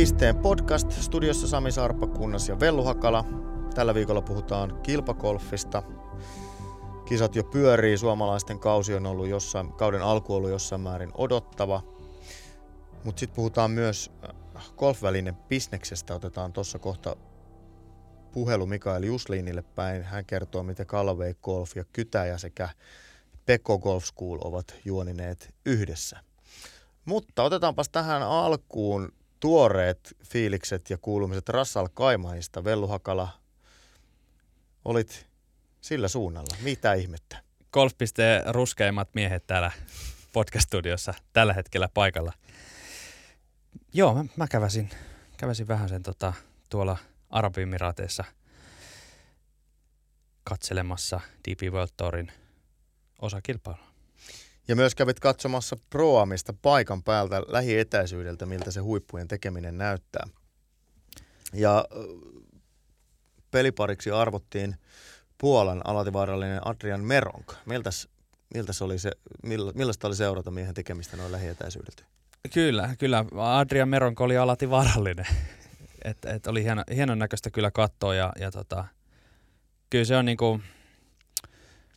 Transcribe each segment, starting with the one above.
Pisteen podcast. Studiossa Sami Sarppa, Kunnas ja Vellu Hakala. Tällä viikolla puhutaan kilpakolfista. Kisat jo pyörii, suomalaisten kausi on ollut jossain, kauden alku ollut jossain määrin odottava. Mutta sitten puhutaan myös äh, golfvälinen bisneksestä. Otetaan tuossa kohta puhelu Mikael Jusliinille päin. Hän kertoo, miten Callaway Golf ja Kytäjä sekä Pekko Golf School ovat juonineet yhdessä. Mutta otetaanpas tähän alkuun tuoreet fiilikset ja kuulumiset Rassal Kaimahista. Vellu Hakala, olit sillä suunnalla. Mitä ihmettä? Golf.de ruskeimmat miehet täällä podcast-studiossa tällä hetkellä paikalla. Joo, mä, mä käväsin, käväsin vähän sen tota, tuolla Arabimiraateissa katselemassa DP World Tourin osakilpailua. Ja myös kävit katsomassa proamista paikan päältä lähietäisyydeltä, miltä se huippujen tekeminen näyttää. Ja pelipariksi arvottiin Puolan alativaarallinen Adrian Meronk. Miltäs, miltäs oli se, millaista oli seurata miehen tekemistä noin lähietäisyydeltä? Kyllä, kyllä. Adrian Meronk oli alati vaarallinen. et, et oli hieno, hienon näköistä kyllä katsoa ja, ja tota, kyllä se on niinku,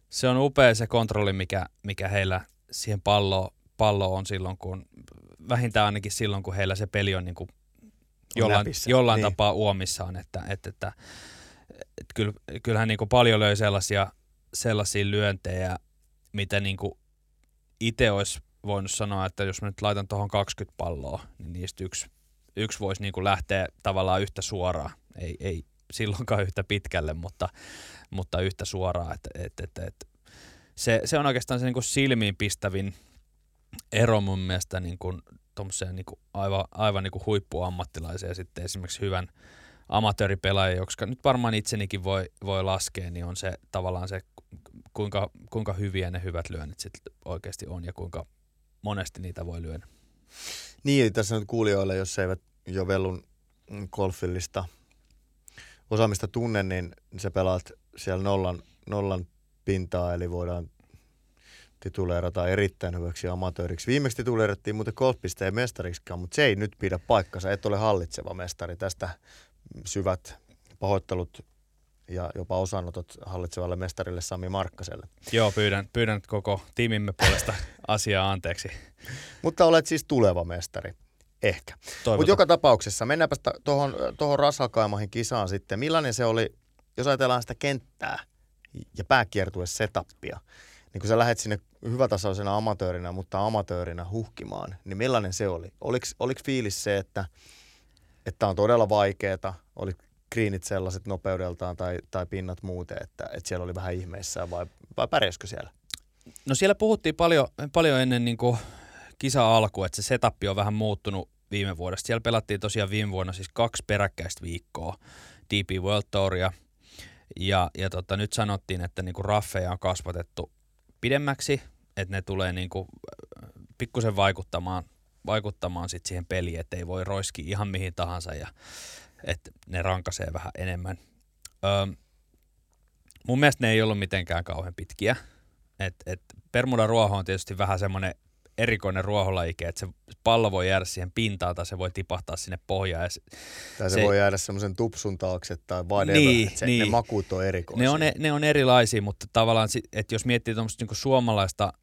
se on upea se kontrolli, mikä, mikä heillä siihen palloon pallo on silloin, kun vähintään ainakin silloin, kun heillä se peli on niin kuin jollain, jollain niin. tapaa uomissaan, että, että, että, että kyllä, kyllähän niin kuin paljon löi sellaisia, sellaisia lyöntejä, mitä niin kuin itse olisi voinut sanoa, että jos mä nyt laitan tuohon 20 palloa, niin niistä yksi, yksi voisi niin kuin lähteä tavallaan yhtä suoraan. Ei, ei silloinkaan yhtä pitkälle, mutta, mutta yhtä suoraan. Että, että, että, että se, se on oikeastaan se niin kuin silmiinpistävin ero mun mielestä niin kuin, niin kuin aivan, aivan niin kuin huippuammattilaisia ja sitten esimerkiksi hyvän amatööripelaaja, jotka nyt varmaan itsenikin voi, voi laskea, niin on se tavallaan se, kuinka, kuinka hyviä ne hyvät lyönnit sitten oikeasti on ja kuinka monesti niitä voi lyödä. Niin, tässä nyt kuulijoille, jos eivät jo Vellun golfillista osaamista tunne, niin sä pelaat siellä nollan, nollan pintaa, eli voidaan tituleerata erittäin hyväksi amatööriksi. Viimeksi tituleerattiin muuten golfpisteen mestariksikaan, mutta se ei nyt pidä paikkansa. Et ole hallitseva mestari. Tästä syvät pahoittelut ja jopa osanotot hallitsevalle mestarille Sami Markkaselle. Joo, pyydän, pyydän koko tiimimme puolesta asiaa anteeksi. Mutta olet siis tuleva mestari. Ehkä. Mutta joka tapauksessa, mennäänpä tuohon, tuohon Rasalkaimahin kisaan sitten. Millainen se oli, jos ajatellaan sitä kenttää, ja pääkiertue setupia, niin kun sä lähdet sinne hyvätasoisena amatöörinä, mutta amatöörinä huhkimaan, niin millainen se oli? Oliko, oliko fiilis se, että että on todella vaikeaa, oli kriinit sellaiset nopeudeltaan tai, tai pinnat muuten, että, että siellä oli vähän ihmeissään vai, vai pärjäskö siellä? No siellä puhuttiin paljon, paljon ennen niin kisa alku, että se setup on vähän muuttunut viime vuodesta. Siellä pelattiin tosiaan viime vuonna siis kaksi peräkkäistä viikkoa DP World Touria – ja, ja tota, nyt sanottiin, että niinku raffeja on kasvatettu pidemmäksi, että ne tulee niinku pikkusen vaikuttamaan, vaikuttamaan sit siihen peliin, että ei voi roiski ihan mihin tahansa ja että ne rankasee vähän enemmän. Öö, mun mielestä ne ei ollut mitenkään kauhean pitkiä. Et, et Permuda ruoho on tietysti vähän semmoinen erikoinen ruoholaike, että se pallo voi jäädä siihen pintaan tai se voi tipahtaa sinne pohjaan. Se, tai se, se voi jäädä semmoisen tupsun taakse tai whatever. Niin, se, niin. Ne makuut on erikoisia. Ne on, ne on erilaisia, mutta tavallaan, että jos miettii tuommoista niin suomalaista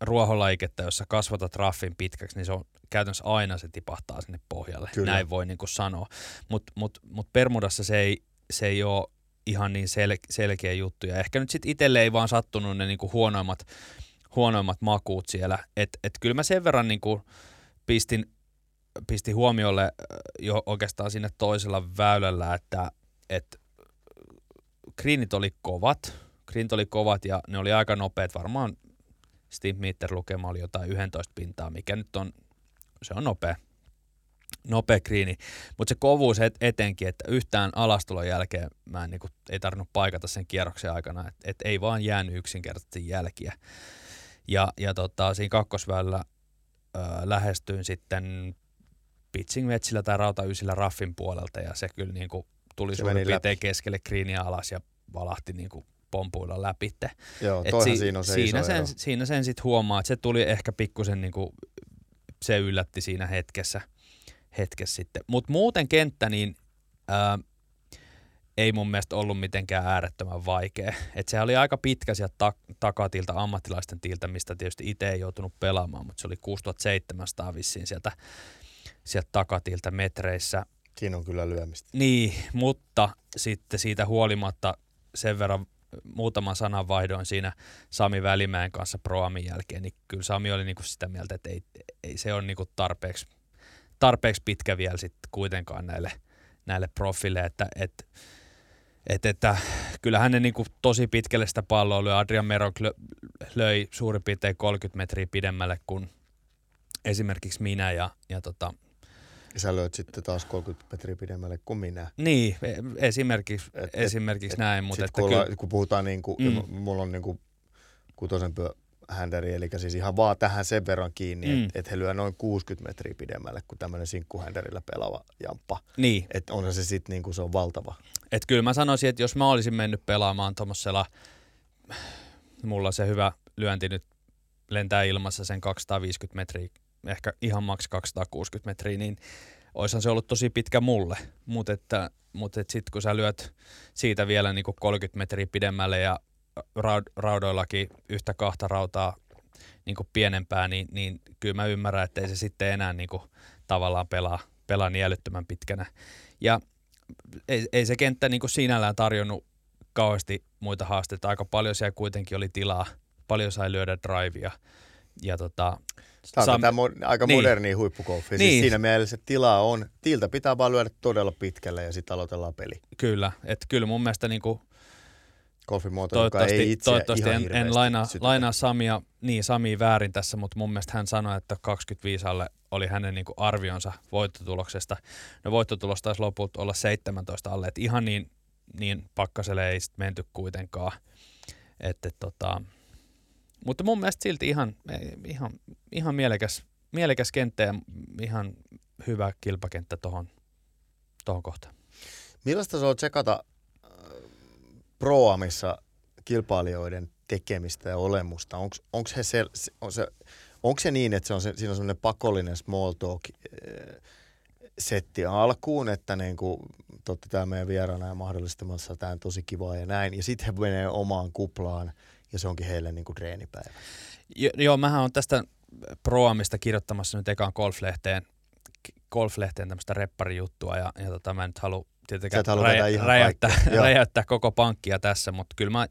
ruoholaiketta, jossa kasvatat raffin pitkäksi, niin se on käytännössä aina se tipahtaa sinne pohjalle. Kyllä. Näin voi niin kuin sanoa. Mutta mut, mut Permudassa se ei, se ei ole ihan niin sel, selkeä juttu. Ja ehkä nyt sitten itselle ei vaan sattunut ne niin kuin huonoimmat huonoimmat makuut siellä. Että et kyllä mä sen verran niin kuin pistin, pistin huomiolle jo oikeastaan sinne toisella väylällä, että et greenit oli kovat, greenit oli kovat ja ne oli aika nopeat, varmaan Steve Meter lukema oli jotain 11 pintaa, mikä nyt on, se on nopea, nopea kriini. Mutta se kovuus et, etenkin, että yhtään alastulon jälkeen mä en, niin kuin, ei tarvinnut paikata sen kierroksen aikana, että et ei vaan jäänyt yksinkertaisesti jälkiä. Ja, ja tota, siinä kakkosväyllä ö, lähestyin sitten pitching metsillä tai rautaysillä raffin puolelta ja se kyllä niin kuin tuli suurin piirtein keskelle kriiniä alas ja valahti niin kuin pompuilla läpi. Joo, si- siinä on se siinä sen, siinä sen sitten huomaa, että se tuli ehkä pikkusen niin kuin, se yllätti siinä hetkessä, hetkessä sitten. Mutta muuten kenttä, niin ää, ei mun mielestä ollut mitenkään äärettömän vaikea. Et se oli aika pitkä sieltä ta- takatilta, ammattilaisten tiltä, mistä tietysti itse ei joutunut pelaamaan, mutta se oli 6700 vissiin sieltä, sieltä takatilta metreissä. Siinä on kyllä lyömistä. Niin, mutta sitten siitä huolimatta sen verran muutaman sanan vaihdoin siinä Sami Välimäen kanssa Proamin jälkeen, niin kyllä Sami oli niinku sitä mieltä, että ei, ei se ole niinku tarpeeksi, tarpeeksi pitkä vielä sitten kuitenkaan näille, näille profille, että, että et, että kyllähän ne niinku tosi pitkälle sitä palloa löi. Adrian Mero löi suurin piirtein 30 metriä pidemmälle kuin esimerkiksi minä ja, ja tota, ja sä löit sitten taas 30 metriä pidemmälle kuin minä. Niin, e, esimerkiksi, et, esimerkiksi et, näin. Mutta että kun, kyllä, kun puhutaan, niin kuin, mm. mulla on niin kuin kutosen pyö händeri, eli siis ihan vaan tähän sen verran kiinni, mm. että et he lyö noin 60 metriä pidemmälle kuin tämmöinen sinkkuhänderillä pelaava jamppa. Niin. Että on se sitten niin kuin se on valtava. Että kyllä mä sanoisin, että jos mä olisin mennyt pelaamaan tuommoisella, mulla se hyvä lyönti nyt lentää ilmassa sen 250 metriä ehkä ihan maks 260 metriä, niin oishan se ollut tosi pitkä mulle. Mutta että, mut et sitten kun sä lyöt siitä vielä niin kuin 30 metriä pidemmälle ja raud- raudoillakin yhtä kahta rautaa niin kuin pienempää, niin, niin kyllä mä ymmärrän, että ei se sitten enää niin kuin tavallaan pelaa, pelaa niin älyttömän pitkänä. Ja ei, ei se kenttä niin kuin sinällään tarjonnut kauheasti muita haasteita. Aika paljon siellä kuitenkin oli tilaa, paljon sai lyödä drivea. Ja tota, Tämä on Sam... mo- aika niin. moderni huippugolfi. Siis niin. Siis siinä mielessä tilaa on, tiltä pitää vaan lyödä todella pitkälle ja sitten aloitellaan peli. Kyllä, että kyllä mun mielestä niinku, golfimuoto, toivottavasti, ei itse toivottavasti en, en lainaa, lainaa Samia, niin Sami väärin tässä, mutta mun mielestä hän sanoi, että 25 alle oli hänen niinku arvionsa voittotuloksesta. No voittotulos taisi lopulta olla 17 alle, että ihan niin, niin pakkaselle ei sitten menty kuitenkaan. Että tota, mutta mun mielestä silti ihan, ihan, ihan mielekäs, mielekäs kenttä ja ihan hyvä kilpakenttä tuohon tohon kohtaan. Millaista se on tsekata proamissa kilpailijoiden tekemistä ja olemusta? Onko se, se, on se, se niin, että se on se, siinä on semmoinen pakollinen small talk äh, setti alkuun, että niin kuin, totta tämä meidän vieraana ja mahdollistamassa tämä on tosi kivaa ja näin, ja sitten he menee omaan kuplaan – ja se onkin heille niin kuin treenipäivä. Jo, joo, mähän on tästä Proamista kirjoittamassa nyt ekaan golflehteen, golflehteen tämmöistä repparijuttua ja, ja tota, mä en nyt halua tietenkään räjä, räjäyttää, räjäyttää koko pankkia tässä, mutta kyllä mä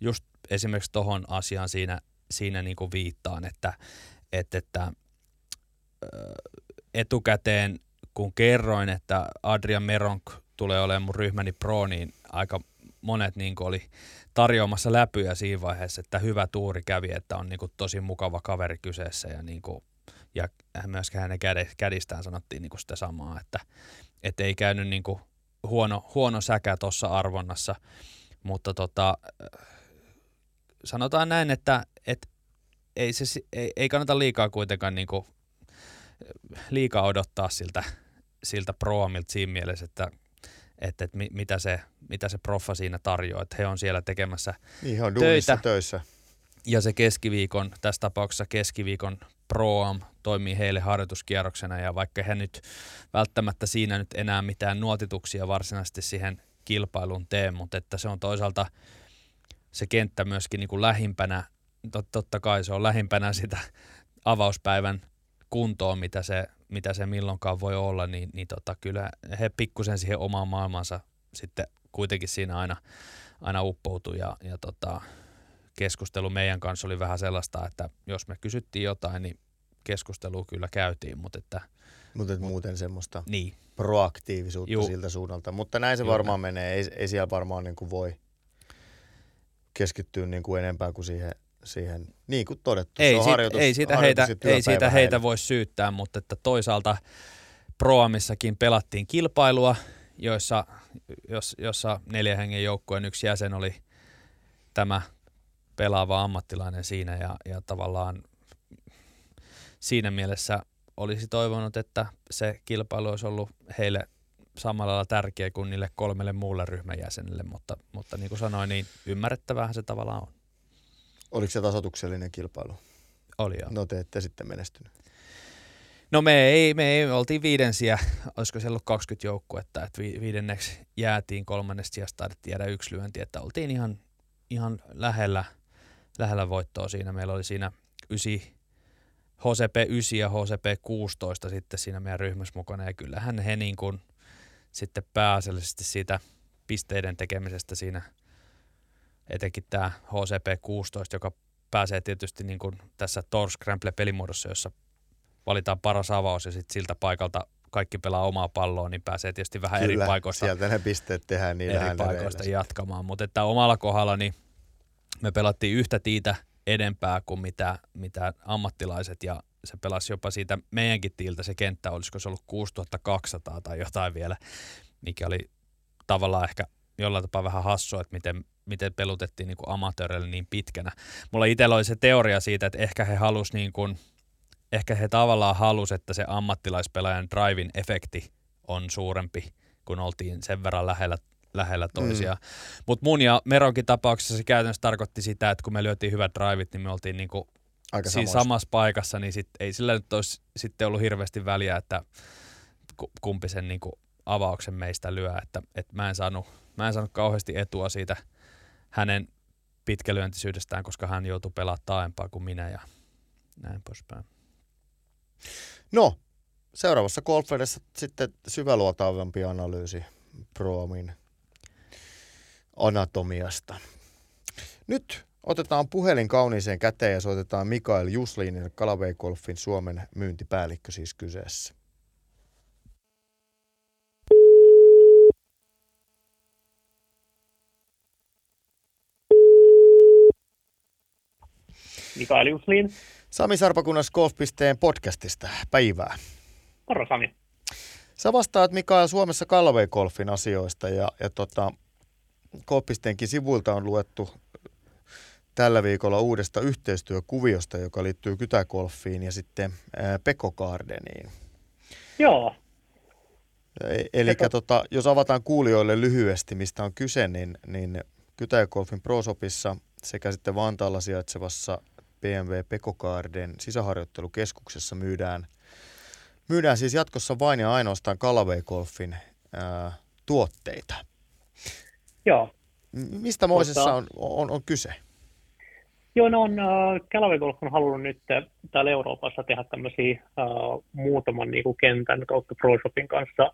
just esimerkiksi tohon asiaan siinä, siinä niin kuin viittaan, että, että, että etukäteen kun kerroin, että Adrian Meronk tulee olemaan mun ryhmäni pro, niin aika monet niin oli tarjoamassa läpyjä siinä vaiheessa, että hyvä tuuri kävi, että on niin kuin tosi mukava kaveri kyseessä ja, niin kuin, ja myöskään hänen kädistään sanottiin niin kuin sitä samaa, että, että ei käynyt niin kuin huono, huono säkä tuossa arvonnassa, mutta tota, sanotaan näin, että, että ei, se, ei, ei kannata liikaa kuitenkaan niin kuin, liikaa odottaa siltä, siltä proamilta siinä mielessä, että että, että mitä, se, mitä se proffa siinä tarjoaa, että he on siellä tekemässä niin, he on töitä. töissä. Ja se keskiviikon, tässä tapauksessa keskiviikon Proam toimii heille harjoituskierroksena ja vaikka he nyt välttämättä siinä nyt enää mitään nuotituksia varsinaisesti siihen kilpailuun tee, mutta että se on toisaalta se kenttä myöskin niin kuin lähimpänä, tot, totta kai se on lähimpänä sitä avauspäivän kuntoon, mitä se, mitä se milloinkaan voi olla, niin, niin tota, kyllä he pikkusen siihen omaan maailmansa sitten kuitenkin siinä aina, aina uppoutuu ja, ja tota, keskustelu meidän kanssa oli vähän sellaista, että jos me kysyttiin jotain, niin keskustelua kyllä käytiin, mutta että mutta muuten semmoista niin. proaktiivisuutta Juh. siltä suunnalta. Mutta näin se Juh. varmaan menee. Ei, ei siellä varmaan niin kuin voi keskittyä niin kuin enempää kuin siihen siihen, niin kuin todettu, ei, se on sit, harjoitus, ei siitä, heitä, ei siitä heitä voi syyttää, mutta että toisaalta Proamissakin pelattiin kilpailua, joissa, jos, jossa neljä hengen joukkueen yksi jäsen oli tämä pelaava ammattilainen siinä ja, ja tavallaan siinä mielessä olisi toivonut, että se kilpailu olisi ollut heille samalla lailla tärkeä kuin niille kolmelle muulle ryhmän jäsenille, mutta, mutta niin kuin sanoin, niin ymmärrettävähän se tavallaan on. Oliko se tasotuksellinen kilpailu? Oli joo. No te ette sitten menestynyt. No me ei, me ei, oltiin viidensiä, olisiko siellä ollut 20 joukkuetta, että viidenneksi jäätiin kolmannesta sijasta, taidettiin jäädä yksi lyönti, että oltiin ihan, ihan lähellä, lähellä voittoa siinä. Meillä oli siinä 9, HCP 9 ja HCP 16 sitten siinä meidän ryhmässä mukana, ja kyllähän he niin kuin sitten pääasiallisesti siitä pisteiden tekemisestä siinä, etenkin tämä HCP 16, joka pääsee tietysti niin kuin tässä Tor Scramble pelimuodossa, jossa valitaan paras avaus ja sitten siltä paikalta kaikki pelaa omaa palloa, niin pääsee tietysti vähän Kyllä, eri paikoista, sieltä ne pisteet tehdään niin eri paikoista jatkamaan. Mutta että omalla kohdalla niin me pelattiin yhtä tiitä edempää kuin mitä, mitä ammattilaiset ja se pelasi jopa siitä meidänkin tiiltä se kenttä, olisiko se ollut 6200 tai jotain vielä, mikä oli tavallaan ehkä jollain tapaa vähän hassua, että miten, miten pelutettiin niin amatööreille niin pitkänä. Mulla itsellä oli se teoria siitä, että ehkä he halus niin kuin, ehkä he tavallaan halus, että se ammattilaispelaajan drivin efekti on suurempi, kun oltiin sen verran lähellä, lähellä toisiaan. Mm. Mutta mun ja Meronkin tapauksessa se käytännössä tarkoitti sitä, että kun me lyötiin hyvät drivit, niin me oltiin niinku Aika siinä samassa paikassa, niin sit, ei sillä nyt olisi sitten ollut hirveästi väliä, että kumpi sen niinku avauksen meistä lyö. Että, et mä, en saanut, mä en saanut kauheasti etua siitä hänen pitkälyöntisyydestään, koska hän joutui pelaamaan taaempaa kuin minä ja näin poispäin. No, seuraavassa golfedessa sitten syväluotaavampi analyysi Proamin anatomiasta. Nyt otetaan puhelin kauniiseen käteen ja soitetaan Mikael Juslinin Kalavei Golfin Suomen myyntipäällikkö siis kyseessä. Mikael Juslin. Sami Sarpakunnas Golf.pisteen podcastista. Päivää. Moro Sami. Sä vastaat Mikael Suomessa Kalvei Golfin asioista ja, ja tota, Golf.pisteenkin sivuilta on luettu tällä viikolla uudesta yhteistyökuviosta, joka liittyy Kytägolfiin ja sitten ää, Peko Gardeniin. Joo. E- eli tota, jos avataan kuulijoille lyhyesti, mistä on kyse, niin, niin Kytägolfin prosopissa sekä sitten Vantaalla sijaitsevassa BMW Pekokaarden sisäharjoittelukeskuksessa myydään, myydään siis jatkossa vain ja ainoastaan Calavei Golfin ää, tuotteita. Joo. Mistä Moisessa on, on, on kyse? Joo, no on, äh, Golf on halunnut nyt täällä Euroopassa tehdä tämmöisiä äh, muutaman niin kuin kentän kautta ProShopin kanssa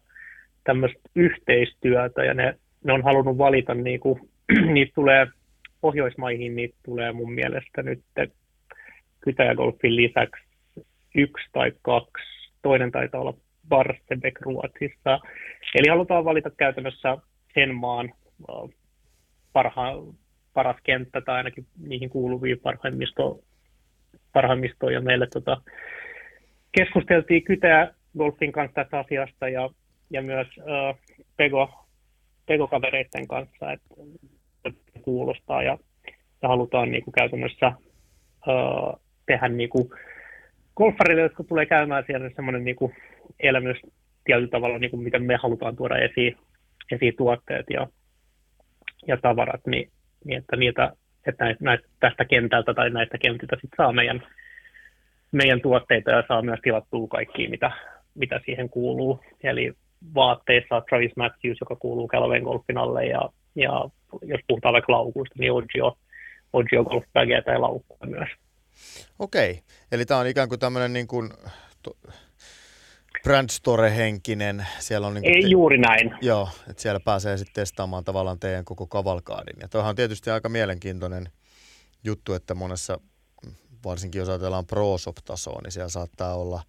tämmöistä yhteistyötä, ja ne, ne on halunnut valita, niin kuin, niitä tulee Pohjoismaihin, niitä tulee mun mielestä nyt Kytäjägolfin lisäksi yksi tai kaksi. Toinen taitaa olla Barstebek Ruotsissa. Eli halutaan valita käytännössä sen maan parha, paras kenttä tai ainakin niihin kuuluvia parhaimmisto, parhaimmistoa. Ja meille tota, keskusteltiin Kytäjä Golfin kanssa tästä asiasta ja, ja myös äh, Pego, Pego-kavereiden kanssa, että kuulostaa ja, ja halutaan niin kuin käytännössä äh, tehdä niin kuin golfarille, jotka tulee käymään siellä, semmoinen niin kuin elämys tietyllä tavalla, niin kuin miten me halutaan tuoda esiin, esiin tuotteet ja, ja tavarat, niin, niin että, niitä, että näitä, tästä kentältä tai näistä kentiltä sit saa meidän, meidän tuotteita ja saa myös tilattua kaikki, mitä, mitä siihen kuuluu. Eli vaatteissa Travis Matthews, joka kuuluu Calvin Golfin alle, ja, ja jos puhutaan vaikka laukuista, niin Ogio, Ogio Golf tai laukkuja myös. Okei, eli tämä on ikään kuin tämmöinen niin kuin to, brandstore-henkinen. Siellä on niin Ei te, juuri näin. Joo, että siellä pääsee sitten testaamaan tavallaan teidän koko kavalkaadin. Ja toihan on tietysti aika mielenkiintoinen juttu, että monessa, varsinkin jos ajatellaan pro-shop-tasoa, niin siellä saattaa olla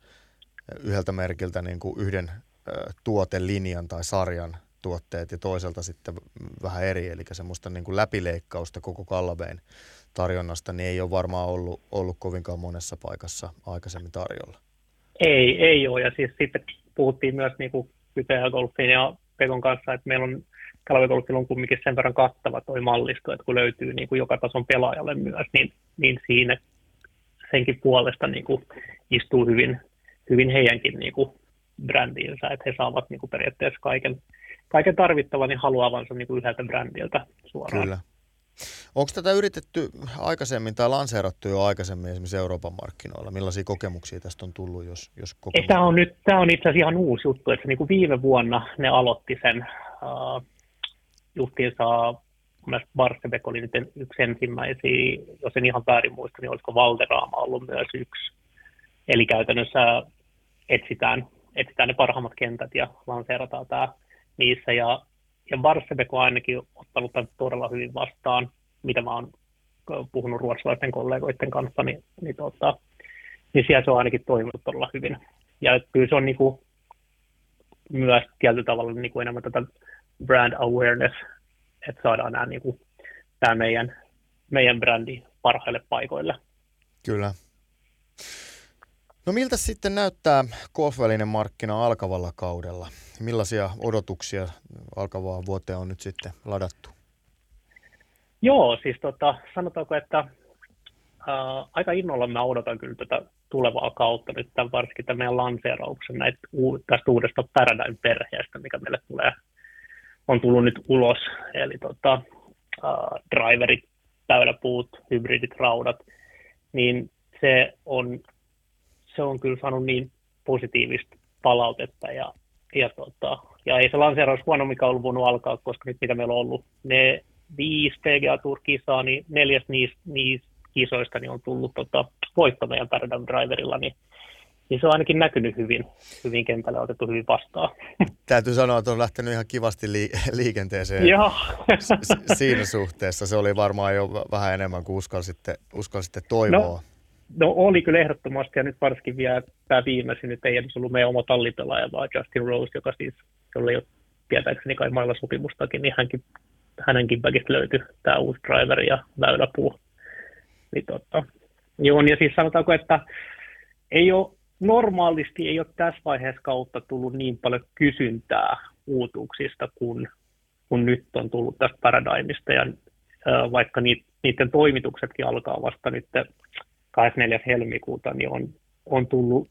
yhdeltä merkiltä niin kuin yhden ö, tuotelinjan tai sarjan tuotteet ja toiselta sitten vähän eri, eli semmoista niin kuin läpileikkausta koko Kallaveen tarjonnasta, niin ei ole varmaan ollut, ollut kovinkaan monessa paikassa aikaisemmin tarjolla. Ei, ei ole. Ja siis sitten puhuttiin myös niin kuin Golfin ja Pekon kanssa, että meillä on Kalvegolfilla on kumminkin sen verran kattava toi mallisto, että kun löytyy niin kuin joka tason pelaajalle myös, niin, niin siinä senkin puolesta niin kuin istuu hyvin, hyvin heidänkin niin kuin brändiinsä, että he saavat niin kuin periaatteessa kaiken, kaiken tarvittavan niin haluavansa niin kuin yhdeltä brändiltä suoraan. Kyllä. Onko tätä yritetty aikaisemmin tai lanseerattu jo aikaisemmin esimerkiksi Euroopan markkinoilla? Millaisia kokemuksia tästä on tullut, jos, jos kokemus... Tämä on, nyt, tämä on itse asiassa ihan uusi juttu, että niin kuin viime vuonna ne aloitti sen uh, justiinsa Barsebek oli nyt yksi ensimmäisiä, jos en ihan väärin muista, niin olisiko Valderama ollut myös yksi. Eli käytännössä etsitään, etsitään ne parhaimmat kentät ja lanseerataan tämä niissä. Ja, ja Barsebek on ainakin ottanut tämän todella hyvin vastaan, mitä mä oon puhunut ruotsalaisten kollegoiden kanssa, niin, niin, tota, niin siellä se on ainakin toiminut todella hyvin. Ja kyllä se on niin kuin, myös tietyllä tavalla niin kuin enemmän tätä brand awareness että saadaan nämä, niin kuin, tämä meidän, meidän brändi parhaille paikoille. Kyllä. No miltä sitten näyttää golfvälinen markkina alkavalla kaudella? Millaisia odotuksia alkavaa vuoteen on nyt sitten ladattu? Joo, siis tota, sanotaanko, että ää, aika innolla mä odotan kyllä tätä tulevaa kautta nyt tämän, varsinkin tämän meidän lanseerauksen näitä, tästä uudesta Paradigm-perheestä, mikä meille tulee on tullut nyt ulos, eli tota, uh, driverit, täyläpuut, hybridit, raudat, niin se on, se on kyllä saanut niin positiivista palautetta ja, ja, tota, ja ei se lanseeraus huonommin ollut voinut alkaa, koska nyt mitä meillä on ollut, ne viisi PGA Tour-kisaa, niin neljäs niistä, niistä kisoista niin on tullut tota, voitto meidän Paradigm Driverilla, niin niin se on ainakin näkynyt hyvin, hyvin kentällä otettu hyvin vastaan. Täytyy sanoa, että on lähtenyt ihan kivasti li- liikenteeseen Joo. S- siinä suhteessa. Se oli varmaan jo vähän enemmän kuin uskalsitte, uskalsitte toivoa. No, no oli kyllä ehdottomasti, ja nyt varsinkin vielä tämä viimeisin, nyt ei edes ollut meidän oma tallipelaaja, vaan Justin Rose, joka siis, jolle ei ole tietääkseni kai mailla sopimustakin, niin hänkin, hänenkin bagista löytyi tämä uusi driver ja väyläpuu. Niin totta. Joo, ja siis sanotaanko, että ei ole normaalisti ei ole tässä vaiheessa kautta tullut niin paljon kysyntää uutuuksista kuin, kuin nyt on tullut tästä Paradigmista, ja ää, vaikka niiden toimituksetkin alkaa vasta nyt 24. helmikuuta, niin on, on tullut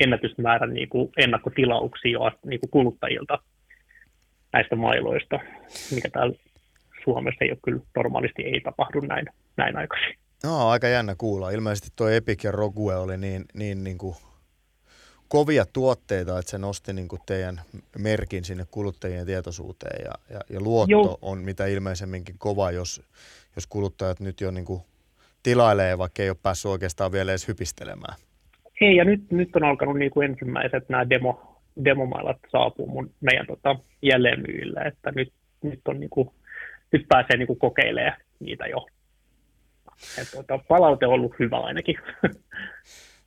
ennätysmäärä niin kuin ennakkotilauksia jo niin kuin kuluttajilta näistä mailoista, mikä täällä Suomessa ei ole kyllä normaalisti ei tapahdu näin, näin aikaisin. No, aika jännä kuulla. Ilmeisesti tuo Epic ja Rogue oli niin, niin, niin kuin kovia tuotteita, että se nosti niin kuin teidän merkin sinne kuluttajien tietoisuuteen ja, ja, ja luotto Joo. on mitä ilmeisemminkin kova, jos, jos kuluttajat nyt jo niin kuin tilailee, vaikka ei ole päässyt oikeastaan vielä edes hypistelemään. Ei, ja nyt, nyt on alkanut niin kuin ensimmäiset nämä demo, demomailat saapuu mun, meidän tota, jälleenmyyjille, että nyt, nyt, on niin kuin, nyt pääsee niin kuin kokeilemaan niitä jo et, tuota, palaute on ollut hyvä ainakin.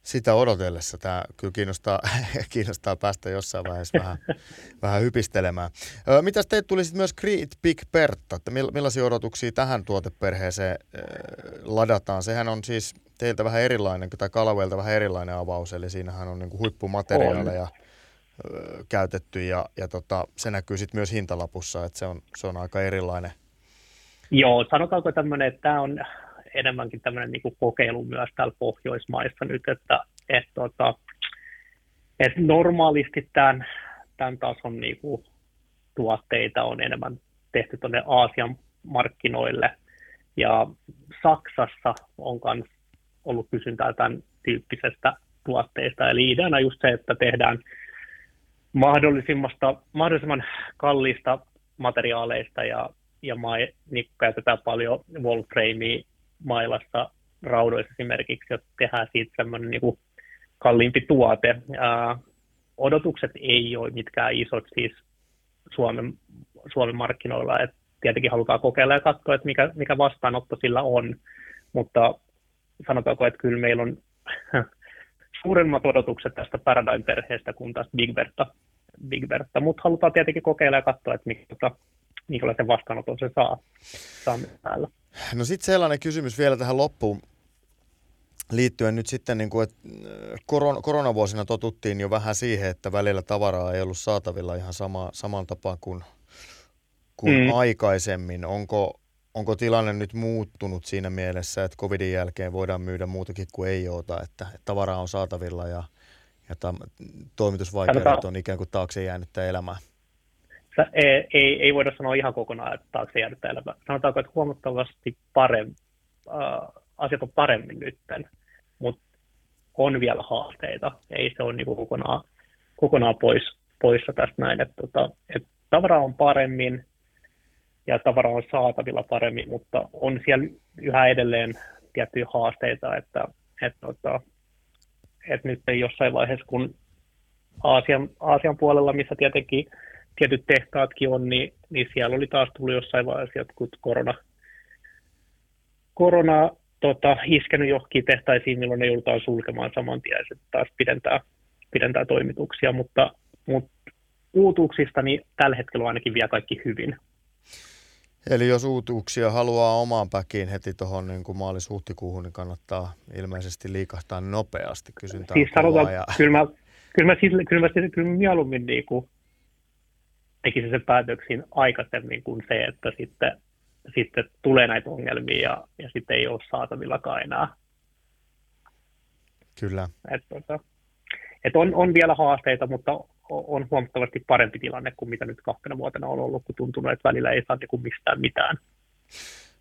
Sitä odotellessa tämä kyllä kiinnostaa, kiinnostaa päästä jossain vaiheessa vähän, vähän hypistelemään. mitäs teet tuli myös Creed Big Bertta, että millaisia odotuksia tähän tuoteperheeseen ladataan? Sehän on siis teiltä vähän erilainen, tai Kalavelta vähän erilainen avaus, eli siinähän on niin kuin huippumateriaaleja on. käytetty, ja, ja tota, se näkyy sitten myös hintalapussa, että se on, se on aika erilainen. Joo, sanotaanko tämmöinen, että tämä on enemmänkin tämmöinen niin kokeilu myös täällä Pohjoismaissa nyt, että et, tota, et normaalisti tämän, tämän tason niin kuin, tuotteita on enemmän tehty tuonne Aasian markkinoille, ja Saksassa on myös ollut kysyntää tämän tyyppisestä tuotteista, eli ideana just se, että tehdään mahdollisimman, mahdollisimman kalliista materiaaleista ja, ja mai, niin käytetään paljon wallframea mailassa raudoissa esimerkiksi, jos tehdään siitä semmoinen niin kalliimpi tuote. Ää, odotukset ei ole mitkään isot siis Suomen, Suomen markkinoilla, että tietenkin halutaan kokeilla ja katsoa, että mikä, mikä vastaanotto sillä on, mutta sanotaanko, että kyllä meillä on suuremmat odotukset tästä Paradigm-perheestä kuin tästä Big Berta, Big Berta. mutta halutaan tietenkin kokeilla ja katsoa, että mikä, tota, minkälaisen vastaanoton se saa, saa täällä. No sitten sellainen kysymys vielä tähän loppuun liittyen nyt sitten, niin kuin, että äh, koron, koronavuosina totuttiin jo vähän siihen, että välillä tavaraa ei ollut saatavilla ihan sama, saman tapaan kuin, kuin mm. aikaisemmin. Onko, onko tilanne nyt muuttunut siinä mielessä, että covidin jälkeen voidaan myydä muutakin kuin ei oota, että, että tavaraa on saatavilla ja, ja tam, toimitusvaikeudet on ikään kuin taakse jäänyttä elämää? Ei, ei, ei voida sanoa ihan kokonaan, että taakse jäädyttä elämä. Sanotaanko, että huomattavasti paremmin, äh, asiat on paremmin nytten, mutta on vielä haasteita. Ei se ole niin kokonaan, kokonaan pois, poissa tästä näin, että, tota, että tavara on paremmin ja tavara on saatavilla paremmin, mutta on siellä yhä edelleen tiettyjä haasteita, että, että, tota, että nyt jossain vaiheessa, kun Aasian, Aasian puolella, missä tietenkin tietyt tehtaatkin on, niin, niin siellä oli taas tullut jossain vaiheessa jotkut korona, korona tota, iskenyt johonkin tehtaisiin, milloin ne joudutaan sulkemaan saman tien, se taas pidentää, pidentää toimituksia, mutta, mutta uutuuksista niin tällä hetkellä on ainakin vielä kaikki hyvin. Eli jos uutuuksia haluaa omaan päkiin heti tuohon niin kuin maalis-huhtikuuhun, niin kannattaa ilmeisesti liikahtaa nopeasti. Kysyntää siis sanotaan, ja... kyllä mä, kyllä mä, siis, kyllä mä, siis, kyllä mä mieluummin niin kuin tekisin sen päätöksiin aikaisemmin kuin se, että sitten, sitten tulee näitä ongelmia ja, ja sitten ei ole saatavillakaan enää. Kyllä. Et, tota, et on, on vielä haasteita, mutta on huomattavasti parempi tilanne kuin mitä nyt kahtena vuotena on ollut, kun tuntuu, että välillä ei saa niin mistään mitään.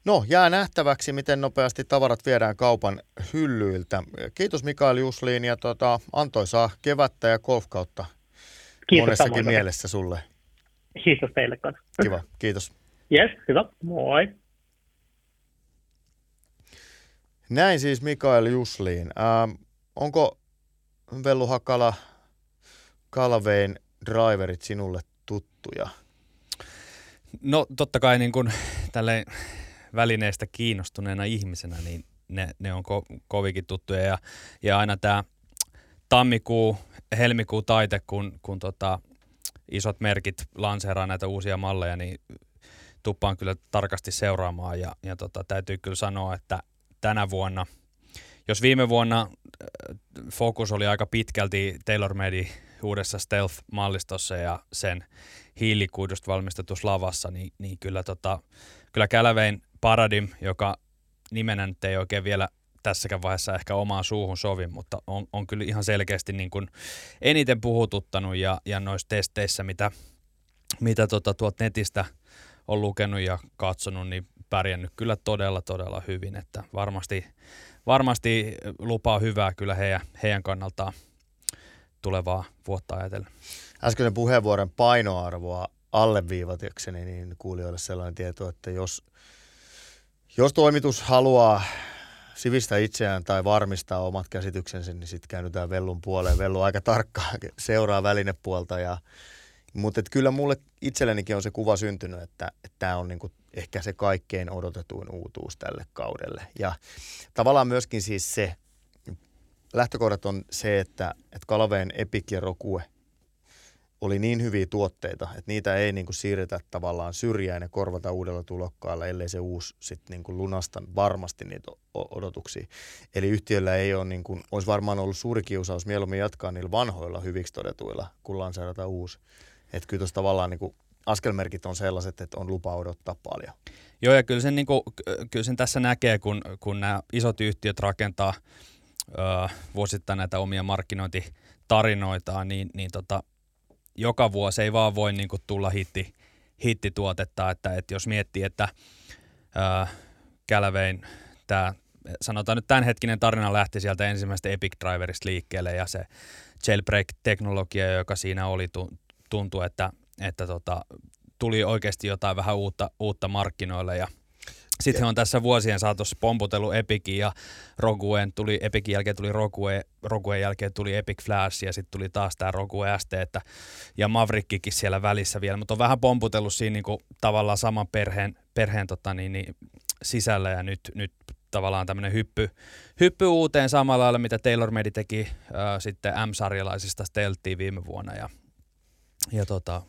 No, jää nähtäväksi, miten nopeasti tavarat viedään kaupan hyllyiltä. Kiitos Mikael Jusliin ja tota, antoisaa kevättä ja golfkautta Kiitos monessakin samoin. mielessä sulle. Kiitos teille kanssa. Kiva, kiitos. Yes, hyvä, moi. Näin siis Mikael Jusliin. Ähm, onko Vellu Hakala Kalvein driverit sinulle tuttuja? No totta kai niin kuin tälle välineistä kiinnostuneena ihmisenä, niin ne, ne on ko- kovikin tuttuja. Ja, ja aina tämä tammikuu, helmikuu taite, kun, kun tota, isot merkit lanseeraa näitä uusia malleja, niin tuppaan kyllä tarkasti seuraamaan. Ja, ja tota, täytyy kyllä sanoa, että tänä vuonna, jos viime vuonna äh, fokus oli aika pitkälti TaylorMade uudessa Stealth-mallistossa ja sen hiilikuidusta valmistetussa lavassa, niin, niin kyllä, tota, kyllä Kälävein Paradigm, joka nimenä nyt ei oikein vielä tässäkään vaiheessa ehkä omaan suuhun sovi, mutta on, on kyllä ihan selkeästi niin kuin eniten puhututtanut ja, ja noissa testeissä, mitä, mitä tota tuolta netistä on lukenut ja katsonut, niin pärjännyt kyllä todella, todella hyvin, että varmasti, varmasti lupaa hyvää kyllä heidän, heidän kannaltaan tulevaa vuotta ajatellen. Äskeisen puheenvuoron painoarvoa alleviivatakseni, niin kuulijoille sellainen tieto, että jos, jos toimitus haluaa sivistä itseään tai varmistaa omat käsityksensä, niin sitten käännytään Vellun puoleen. Vellu aika tarkkaan seuraa välinepuolta. Ja, mutta et kyllä mulle itsellenikin on se kuva syntynyt, että tämä on niinku ehkä se kaikkein odotetuin uutuus tälle kaudelle. Ja tavallaan myöskin siis se, lähtökohdat on se, että, että Kalveen Epic ja Rokue oli niin hyviä tuotteita, että niitä ei niin kuin siirretä tavallaan syrjään ja korvata uudella tulokkaalla, ellei se uusi sitten niin kuin lunasta varmasti niitä odotuksia. Eli yhtiöllä ei ole, niin kuin, olisi varmaan ollut suuri kiusaus mieluummin jatkaa niillä vanhoilla hyviksi todetuilla, kun lanseerata uusi. Että kyllä tuossa tavallaan niin kuin askelmerkit on sellaiset, että on lupa odottaa paljon. Joo, ja kyllä sen, niin kuin, kyllä sen tässä näkee, kun, kun nämä isot yhtiöt rakentaa – ö, vuosittain näitä omia markkinointitarinoitaan, niin, niin tota, joka vuosi ei vaan voi niin kuin, tulla hitti, hittituotetta, että, että jos miettii, että ö, Kälvein tämä sanotaan nyt tämänhetkinen tarina lähti sieltä ensimmäisestä Epic Driverista liikkeelle ja se jailbreak-teknologia, joka siinä oli, tuntui, että, että tota, tuli oikeasti jotain vähän uutta, uutta markkinoille ja sitten he on tässä vuosien saatossa pomputellut Epicin ja Roguen, tuli Epicin jälkeen tuli Rogue, Roguen jälkeen tuli Epic Flash ja sitten tuli taas tämä Rogue ST että, ja Mavrickikin siellä välissä vielä, mutta on vähän pomputellut siinä niinku, tavallaan saman perheen, perheen tota, niin, niin, sisällä ja nyt, nyt tavallaan tämmöinen hyppy, hyppy uuteen samalla lailla, mitä TaylorMade teki äh, sitten M-sarjalaisista Stealthia viime vuonna ja, ja tota,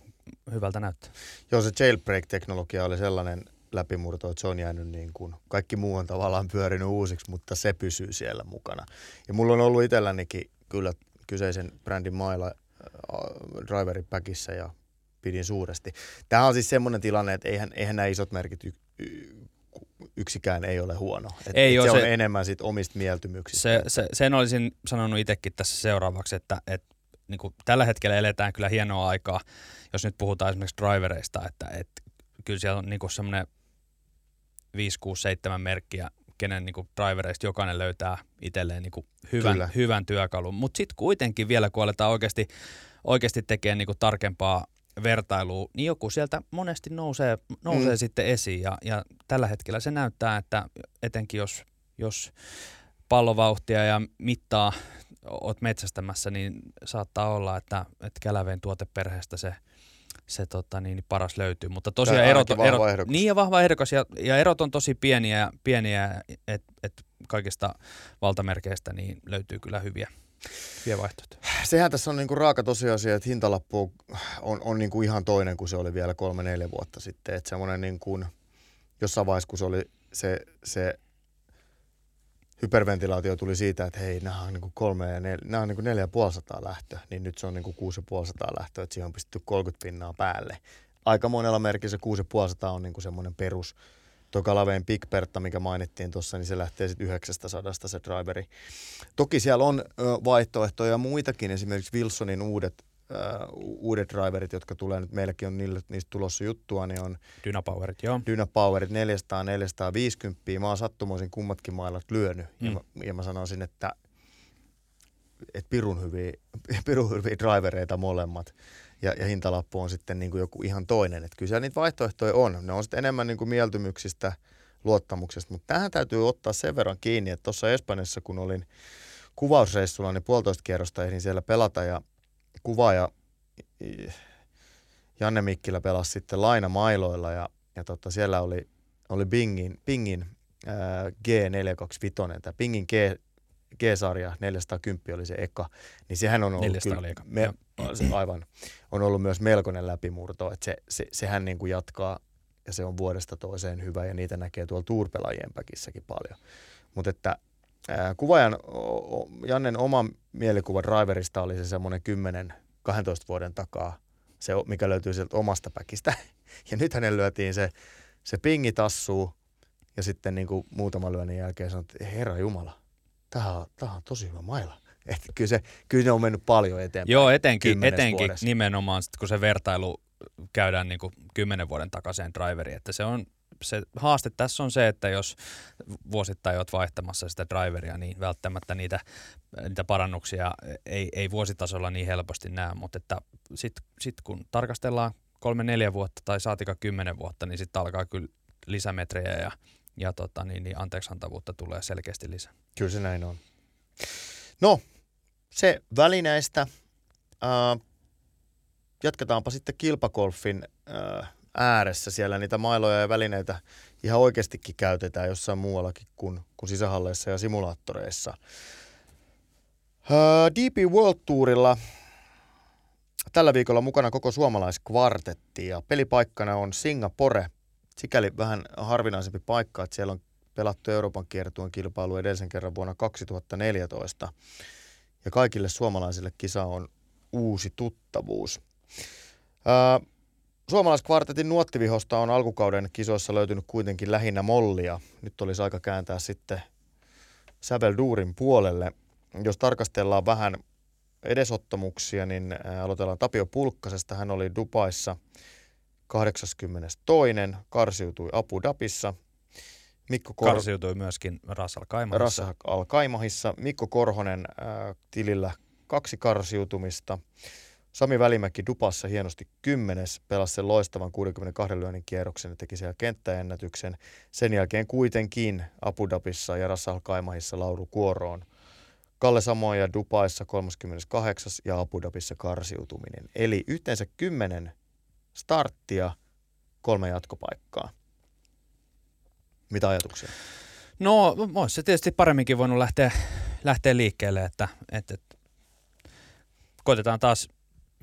hyvältä näyttää. Joo, se jailbreak-teknologia oli sellainen läpimurto, että se on jäänyt niin kuin, kaikki muu on tavallaan pyörinyt uusiksi, mutta se pysyy siellä mukana. Ja mulla on ollut itsellänikin kyllä kyseisen brändin mailla äh, driverin päkissä ja pidin suuresti. Tämä on siis semmoinen tilanne, että eihän, eihän nämä isot merkit y- y- yksikään ei ole huono. Et, ei et se, se on enemmän sit omista mieltymyksistä. Se, se, sen olisin sanonut itsekin tässä seuraavaksi, että, että niin kuin tällä hetkellä eletään kyllä hienoa aikaa, jos nyt puhutaan esimerkiksi drivereista, että, että kyllä siellä on niin semmoinen 5, 6, 7 merkkiä, kenen niin kuin drivereista jokainen löytää itselleen niin kuin hyvän, hyvän työkalun. Mutta sitten kuitenkin vielä, kun aletaan oikeasti, oikeasti tekemään niin kuin tarkempaa vertailua, niin joku sieltä monesti nousee, nousee mm. sitten esiin. Ja, ja tällä hetkellä se näyttää, että etenkin jos, jos pallovauhtia ja mittaa oot metsästämässä, niin saattaa olla, että, että Käläveen tuoteperheestä se, se tota, niin, paras löytyy. Mutta tosiaan erot, erot, niin ja vahva ehdokas ja, ja erot on tosi pieniä, pieniä että et kaikista valtamerkeistä niin löytyy kyllä hyviä, hyviä vaihtoehtoja. Sehän tässä on niinku raaka tosiasia, että hintalappu on, on niinku ihan toinen kuin se oli vielä kolme-neljä vuotta sitten. Että semmoinen niinku, jossain vaiheessa, kun se oli se, se hyperventilaatio tuli siitä, että hei, nämä on niin kolme ja nel, nämä on niin neljä ja lähtö, niin nyt se on niin kuusi ja lähtö, että siihen on pistetty 30 pinnaa päälle. Aika monella merkillä se kuusi ja on niin semmoinen perus. Tuo Kalaveen Big mikä mainittiin tuossa, niin se lähtee sitten 900 se driveri. Toki siellä on vaihtoehtoja muitakin, esimerkiksi Wilsonin uudet uh, uudet driverit, jotka tulee nyt, meilläkin on niille, niistä tulossa juttua, niin on Dynapowerit, joo. Dynapowerit 400, 450. Mä oon sattumoisin kummatkin mailat lyönyt mm. ja, mä, ja mä sanoisin, että et pirun hyviä, pirun hyviä drivereita molemmat ja, ja hintalappu on sitten niin kuin joku ihan toinen. Että kyllä niitä vaihtoehtoja on. Ne on sitten enemmän niin kuin mieltymyksistä, luottamuksesta, mutta tähän täytyy ottaa sen verran kiinni, että tuossa Espanjassa, kun olin kuvausreissulla, niin puolitoista kierrosta ehdin siellä pelata ja kuvaaja Janne Mikkilä pelasi sitten lainamailoilla ja, ja tota, siellä oli, oli Bingin, Bingin ää, G425, tämä Bingin G, G-sarja 410 oli se eka, niin sehän on ollut kyllä, oli eka. Me, aivan, on ollut myös melkoinen läpimurto, että se, se, sehän niin kuin jatkaa ja se on vuodesta toiseen hyvä ja niitä näkee tuolla tuurpelaajien päkissäkin paljon. Mutta että Kuvaajan Jannen oma mielikuva driverista oli se semmoinen 10-12 vuoden takaa, se, mikä löytyy sieltä omasta päkistä. Ja nyt hänen lyötiin se, se pingi tassuu ja sitten niin kuin muutaman lyönnin jälkeen sanoi, että herra Jumala, tämä on, tämä on tosi hyvä maila. Että kyllä, se, kyllä ne on mennyt paljon eteenpäin. Joo, etenkin, etenkin nimenomaan, sit, kun se vertailu käydään niin kuin kymmenen vuoden takaisin driveriin, että se on se haaste tässä on se, että jos vuosittain olet vaihtamassa sitä driveria, niin välttämättä niitä, niitä parannuksia ei, ei vuositasolla niin helposti näe, mutta että sitten sit kun tarkastellaan kolme, neljä vuotta tai saatika kymmenen vuotta, niin sitten alkaa kyllä lisämetrejä ja, ja tota, niin, niin anteeksantavuutta tulee selkeästi lisää. Kyllä se näin on. No, se välineistä. Äh, jatketaanpa sitten kilpakolfin äh, ääressä. Siellä niitä mailoja ja välineitä ihan oikeastikin käytetään jossain muuallakin kuin, kuin sisähalleissa ja simulaattoreissa. Uh, DP World Tourilla tällä viikolla mukana koko suomalaiskvartetti ja pelipaikkana on Singapore. Sikäli vähän harvinaisempi paikka, että siellä on pelattu Euroopan kiertueen kilpailu edellisen kerran vuonna 2014. Ja kaikille suomalaisille kisa on uusi tuttavuus. Uh, Suomalaiskvartetin nuottivihosta on alkukauden kisoissa löytynyt kuitenkin lähinnä mollia. Nyt olisi aika kääntää sitten Sävel Duurin puolelle. Jos tarkastellaan vähän edesottamuksia, niin aloitellaan Tapio Pulkkasesta. Hän oli Dubaissa 82. karsiutui Abu Dhabissa. Mikko Kor- karsiutui myöskin Ras Al-Kaimahissa. Ras Al-Kaimahissa. Mikko Korhonen äh, tilillä kaksi karsiutumista. Sami Välimäki Dupassa hienosti kymmenes, pelasi sen loistavan 62 lyönnin kierroksen ja teki siellä kenttäennätyksen. Sen jälkeen kuitenkin Abu Dhabissa ja Rassal Kaimahissa lauru kuoroon. Kalle Samoja Dupaissa 38. ja Abu Dhabissa karsiutuminen. Eli yhteensä kymmenen starttia, kolme jatkopaikkaa. Mitä ajatuksia? No, olisi se tietysti paremminkin voinut lähteä, lähteä liikkeelle, että, että, että koitetaan taas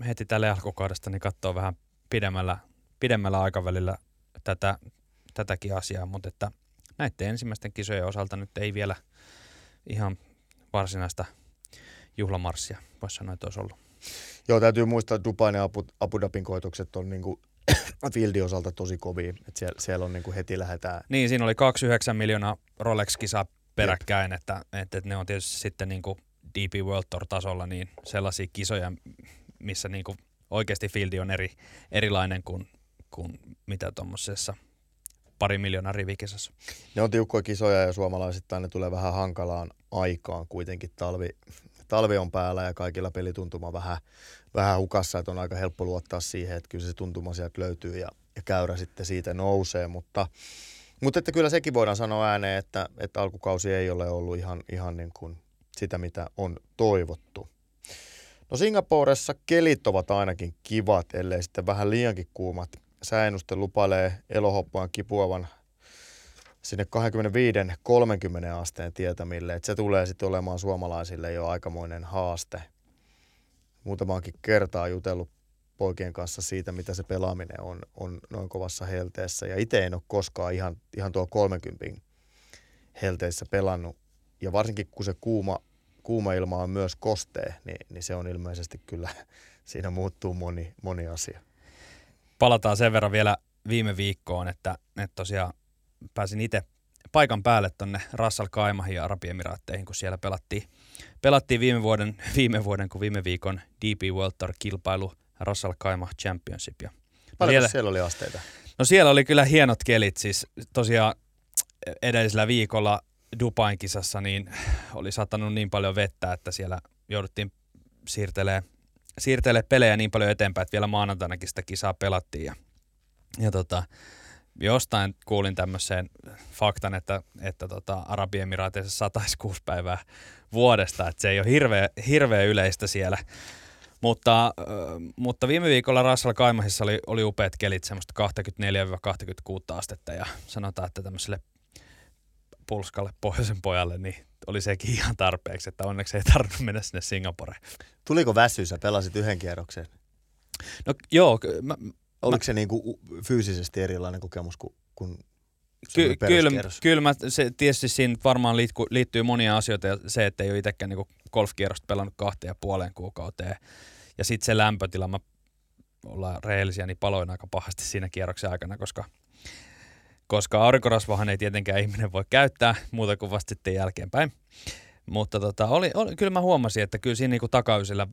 heti tälle alkukaudesta niin katsoa vähän pidemmällä, pidemmällä aikavälillä tätä, tätäkin asiaa, mutta että näiden ensimmäisten kisojen osalta nyt ei vielä ihan varsinaista juhlamarssia, voisi sanoa, että olisi ollut. Joo, täytyy muistaa, että Dubain ja Abu, Abu Dhabin koitokset on niinku Fieldin osalta tosi kovia, että siellä, siellä on niinku heti lähdetään. Niin, siinä oli 29 miljoonaa Rolex-kisaa peräkkäin, että, että, että, ne on tietysti sitten niinku DP World Tour-tasolla, niin sellaisia kisoja, missä niin kuin oikeasti fieldi on eri, erilainen kuin, kuin mitä tuommoisessa pari miljoonaa rivikisassa. Ne on tiukkoja kisoja ja suomalaisittain ne tulee vähän hankalaan aikaan kuitenkin. Talvi, talvi on päällä ja kaikilla pelituntuma vähän, vähän hukassa, että on aika helppo luottaa siihen, että kyllä se tuntuma sieltä löytyy ja, ja käyrä sitten siitä nousee, mutta mutta että kyllä sekin voidaan sanoa ääneen, että, että alkukausi ei ole ollut ihan, ihan niin kuin sitä, mitä on toivottu. No Singaporessa kelit ovat ainakin kivat, ellei sitten vähän liiankin kuumat. Sääennuste lupailee elohoppaan kipuavan sinne 25-30 asteen tietämille, että se tulee sitten olemaan suomalaisille jo aikamoinen haaste. Muutamaankin kertaa jutellut poikien kanssa siitä, mitä se pelaaminen on, on noin kovassa helteessä. Ja itse en ole koskaan ihan, ihan tuo 30 helteissä pelannut. Ja varsinkin kun se kuuma, kuuma ilma on myös kostee, niin, niin se on ilmeisesti kyllä, siinä muuttuu moni, moni asia. Palataan sen verran vielä viime viikkoon, että, että tosiaan pääsin itse paikan päälle tonne Rassal Kaimahin ja Arabiemiraatteihin, kun siellä pelattiin, pelattiin viime vuoden, viime vuoden kuin viime viikon DP World Tour-kilpailu – Russell Kaima Championship. Ja Paljon siellä, siellä oli asteita? No siellä oli kyllä hienot kelit, siis tosiaan edellisellä viikolla Dubain kisassa niin oli saattanut niin paljon vettä, että siellä jouduttiin siirtelee, siirtelee pelejä niin paljon eteenpäin, että vielä maanantainakin sitä kisaa pelattiin. Ja, ja tota, jostain kuulin tämmöisen faktan, että, että tota Arabiemiraateissa sataisi kuusi päivää vuodesta, että se ei ole hirveä, hirveä yleistä siellä. Mutta, mutta viime viikolla Russell Kaimahissa oli, oli upeat kelit, semmoista 24-26 astetta ja sanotaan, että tämmöiselle pulskalle pohjoisen pojalle, niin oli sekin ihan tarpeeksi, että onneksi ei tarvinnut mennä sinne Singaporeen. Tuliko väsy, sä pelasit yhden kierroksen? No joo. Mä, Oliko mä, se niinku fyysisesti erilainen kokemus kuin, kuin Ky- kyllä, kyllä mä, se, tietysti siinä varmaan liittyy, liittyy monia asioita ja se, että ei ole itsekään niin golfkierrosta pelannut kahteen ja puoleen kuukauteen. Ja sitten se lämpötila, mä ollaan rehellisiä, niin paloin aika pahasti siinä kierroksen aikana, koska, koska aurinkorasvahan ei tietenkään ihminen voi käyttää muuta kuin vasta sitten jälkeenpäin. Mutta tota, oli, oli, kyllä mä huomasin, että kyllä siinä niinku takaysillä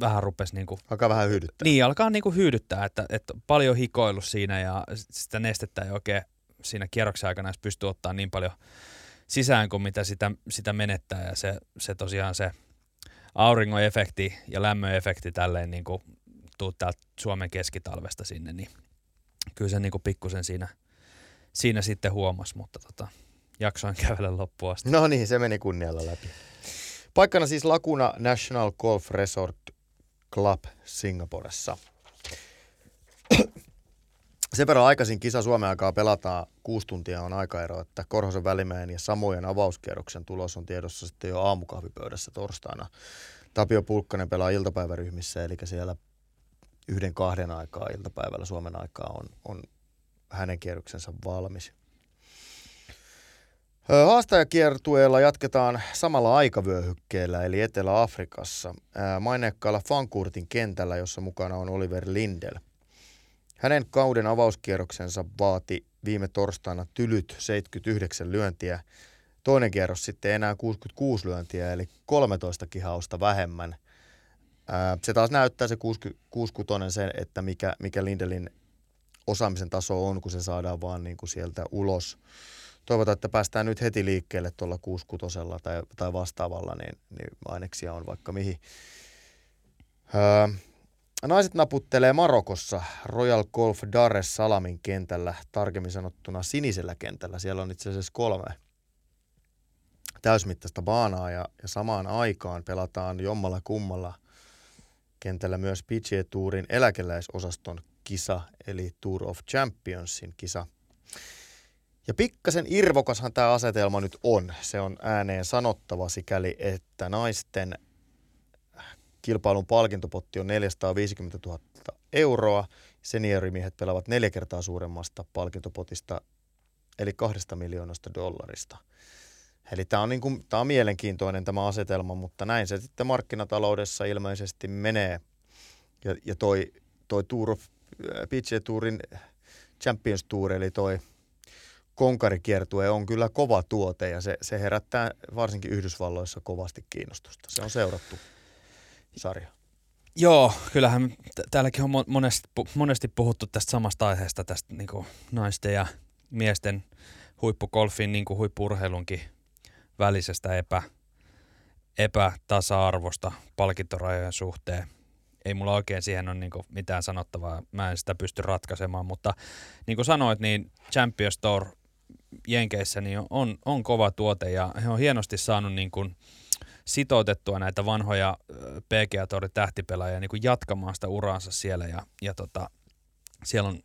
vähän rupesi niinku... Alkaa vähän hyydyttää. Niin, alkaa niinku hyydyttää, että, että paljon hikoilu siinä ja sitä nestettä ei oikein siinä kierroksen aikana edes pystyy ottaa niin paljon sisään kuin mitä sitä, sitä menettää ja se, se tosiaan se auringon efekti ja lämmön efekti tälleen niin kuin tuu täältä Suomen keskitalvesta sinne, niin kyllä se niin kuin pikkusen siinä, siinä sitten huomasi, mutta tota, jaksoin kävellä loppuun asti. No niin, se meni kunnialla läpi. Paikkana siis Laguna National Golf Resort Club Singaporessa. Sen verran aikaisin kisa Suomen aikaa pelataan kuusi tuntia on aikaero, että Korhosen välimeen ja samojen avauskierroksen tulos on tiedossa sitten jo aamukahvipöydässä torstaina. Tapio Pulkkanen pelaa iltapäiväryhmissä, eli siellä yhden kahden aikaa iltapäivällä Suomen aikaa on, on hänen kierroksensa valmis. Haastajakiertueella jatketaan samalla aikavyöhykkeellä, eli Etelä-Afrikassa, maineikkaalla Fankurtin kentällä, jossa mukana on Oliver Lindel – hänen kauden avauskierroksensa vaati viime torstaina tylyt 79 lyöntiä. Toinen kierros sitten enää 66 lyöntiä, eli 13 kihausta vähemmän. se taas näyttää se 66 sen, että mikä, mikä Lindelin osaamisen taso on, kun se saadaan vaan niin kuin sieltä ulos. Toivotaan, että päästään nyt heti liikkeelle tuolla 66 tai, tai vastaavalla, niin, niin aineksia on vaikka mihin. Öö, Naiset naputtelee Marokossa Royal Golf Dar es Salamin kentällä, tarkemmin sanottuna sinisellä kentällä. Siellä on itse asiassa kolme täysmittaista baanaa ja, ja samaan aikaan pelataan jommalla kummalla kentällä myös PGA Tourin eläkeläisosaston kisa, eli Tour of Championsin kisa. Ja pikkasen irvokashan tämä asetelma nyt on. Se on ääneen sanottava sikäli, että naisten kilpailun palkintopotti on 450 000 euroa. Seniorimiehet pelaavat neljä kertaa suuremmasta palkintopotista, eli kahdesta miljoonasta dollarista. Eli tämä on, niin kuin, tämä on mielenkiintoinen tämä asetelma, mutta näin se sitten markkinataloudessa ilmeisesti menee. Ja, ja toi, toi Tour of, PGA Tourin Champions Tour, eli toi konkarikiertue on kyllä kova tuote ja se, se herättää varsinkin Yhdysvalloissa kovasti kiinnostusta. Se on seurattu sarja. Joo, kyllähän täälläkin on monesti, monesti puhuttu tästä samasta aiheesta, tästä niin naisten ja miesten huippukolfin, niin kuin huippurheilunkin välisestä epä, epätasa-arvosta palkintorajojen suhteen. Ei mulla oikein siihen ole niin mitään sanottavaa, mä en sitä pysty ratkaisemaan, mutta niin kuin sanoit, niin Champions Tour Jenkeissä niin on, on kova tuote ja he on hienosti saanut niin kuin sitoutettua näitä vanhoja PGA Tour tähtipelaajia niin jatkamaan sitä uraansa siellä ja, ja tota, siellä on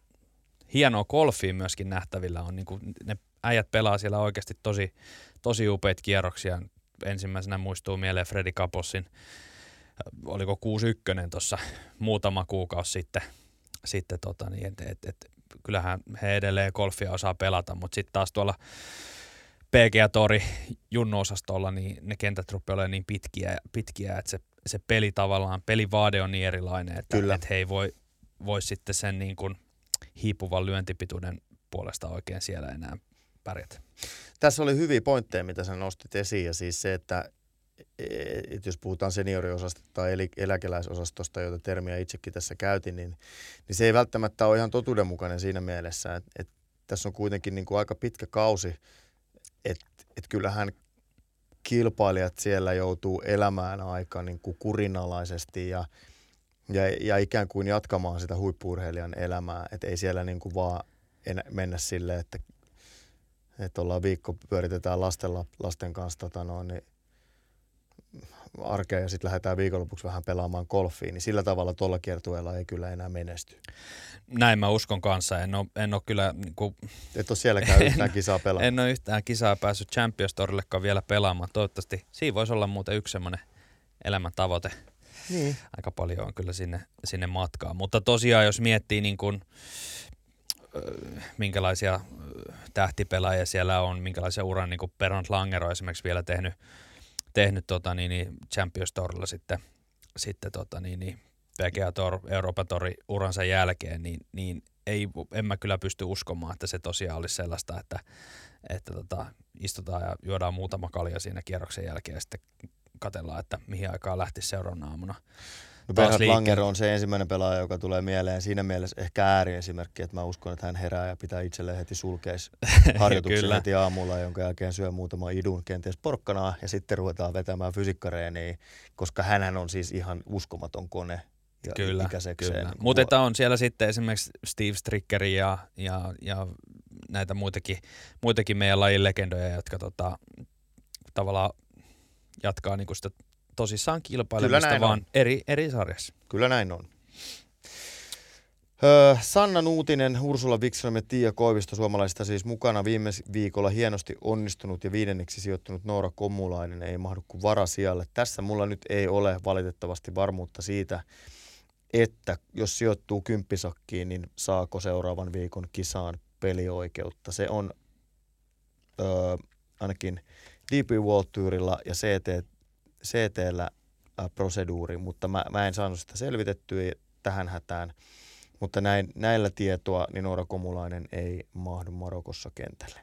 hienoa golfia myöskin nähtävillä. On niin kuin, ne äijät pelaa siellä oikeasti tosi, tosi upeita kierroksia. Ensimmäisenä muistuu mieleen Freddy Kapossin, oliko 6-1 tuossa muutama kuukausi sitten, sitten tota, niin, et, et, et, kyllähän he edelleen golfia osaa pelata, mutta sitten taas tuolla PGA Tori junno-osastolla, niin ne kentät rupeaa olemaan niin pitkiä, pitkiä että se, se peli tavallaan, pelivaade on niin erilainen, että, Kyllä. että he ei voi, voi sitten sen niin kuin hiipuvan lyöntipituuden puolesta oikein siellä enää pärjätä. Tässä oli hyviä pointteja, mitä sä nostit esiin, ja siis se, että et jos puhutaan senioriosastosta tai eläkeläisosastosta, jota termiä itsekin tässä käytin, niin, niin se ei välttämättä ole ihan totuudenmukainen siinä mielessä, että, että tässä on kuitenkin niin kuin aika pitkä kausi, että, että kyllähän kilpailijat siellä joutuu elämään aika niin kuin kurinalaisesti ja, ja, ja ikään kuin jatkamaan sitä huippuurheilijan elämää, että ei siellä niin kuin vaan mennä silleen, että, että ollaan viikko, pyöritetään lasten, lasten kanssa tota noin, niin arkea ja sitten lähdetään viikonlopuksi vähän pelaamaan golfiin, niin sillä tavalla tuolla kiertueella ei kyllä enää menesty. Näin mä uskon kanssa. En ole, en ole kyllä... Niin kuin, Et ole sielläkään yhtään kisaa pelaamaan. En ole yhtään kisaa päässyt Champions Tourillekaan vielä pelaamaan. Toivottavasti siinä voisi olla muuten yksi semmoinen elämäntavoite. Niin. Aika paljon on kyllä sinne, sinne matkaa. Mutta tosiaan, jos miettii niin kuin, minkälaisia tähtipelaajia siellä on, minkälaisia uran niin kuin Bernd Langer on esimerkiksi vielä tehnyt – tehnyt tota, niin, niin Champions Tourilla sitten, sitten tota, niin, niin PGA Tour, Euroopan Tour uransa jälkeen, niin, niin ei, en mä kyllä pysty uskomaan, että se tosiaan olisi sellaista, että, että tota, istutaan ja juodaan muutama kalja siinä kierroksen jälkeen ja sitten katellaan, että mihin aikaan lähti seuraavana aamuna No Bernhard Langer on se ensimmäinen pelaaja, joka tulee mieleen. Siinä mielessä ehkä ääriesimerkki, että mä uskon, että hän herää ja pitää itselleen heti sulkeis harjoituksen heti aamulla, jonka jälkeen syö muutama idun kenties porkkanaa ja sitten ruvetaan vetämään fysiikkareeniä, koska hän on siis ihan uskomaton kone ja kyllä, kyllä. Niin Mutta on siellä sitten esimerkiksi Steve Strickeri ja, ja, ja näitä muitakin, muitakin meidän lajin legendoja, jotka tota, tavallaan jatkaa niinku sitä tosissaan kilpailemista, vaan eri, eri sarjassa. Kyllä näin on. Öö, Sanna Nuutinen, Ursula Wikström ja Tiia Koivisto suomalaisista siis mukana viime viikolla hienosti onnistunut ja viidenneksi sijoittunut Noora Komulainen ei mahdu kuin varasijalle. Tässä mulla nyt ei ole valitettavasti varmuutta siitä, että jos sijoittuu kymppisakkiin, niin saako seuraavan viikon kisaan pelioikeutta. Se on öö, ainakin DP World Tourilla ja CT CT-llä proseduuri, mutta mä, mä en saanut sitä selvitettyä tähän hätään. Mutta näin, näillä tietoa niin Noora Komulainen ei mahdu Marokossa kentälle.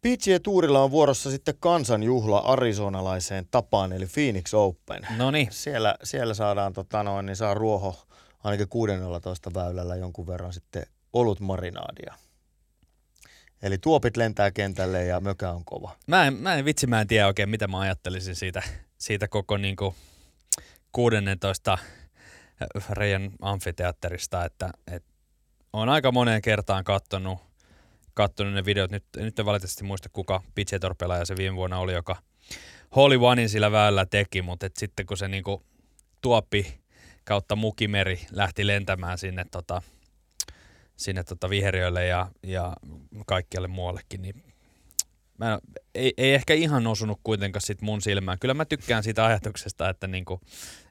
PGA Tuurilla on vuorossa sitten kansanjuhla arizonalaiseen tapaan, eli Phoenix Open. No Siellä, siellä saadaan, tota noin, niin saa ruoho ainakin 16 väylällä jonkun verran sitten olut marinaadia. Eli tuopit lentää kentälle ja mökä on kova. Mä en, mä en vitsi, mä en tiedä oikein, mitä mä ajattelisin siitä, siitä koko niin kuin 16 Reijan amfiteatterista, että, että on aika moneen kertaan kattonut, kattonut ne videot. Nyt, nyt en valitettavasti muista, kuka Pitchetor-pelaaja se viime vuonna oli, joka Holy Onein sillä väyllä teki, mutta et sitten kun se niinku tuoppi kautta mukimeri lähti lentämään sinne tota, sinne tota viheriöille ja, ja kaikkialle muuallekin, niin mä, ei, ei ehkä ihan osunut kuitenkaan sit mun silmään. Kyllä mä tykkään siitä ajatuksesta, että, niinku,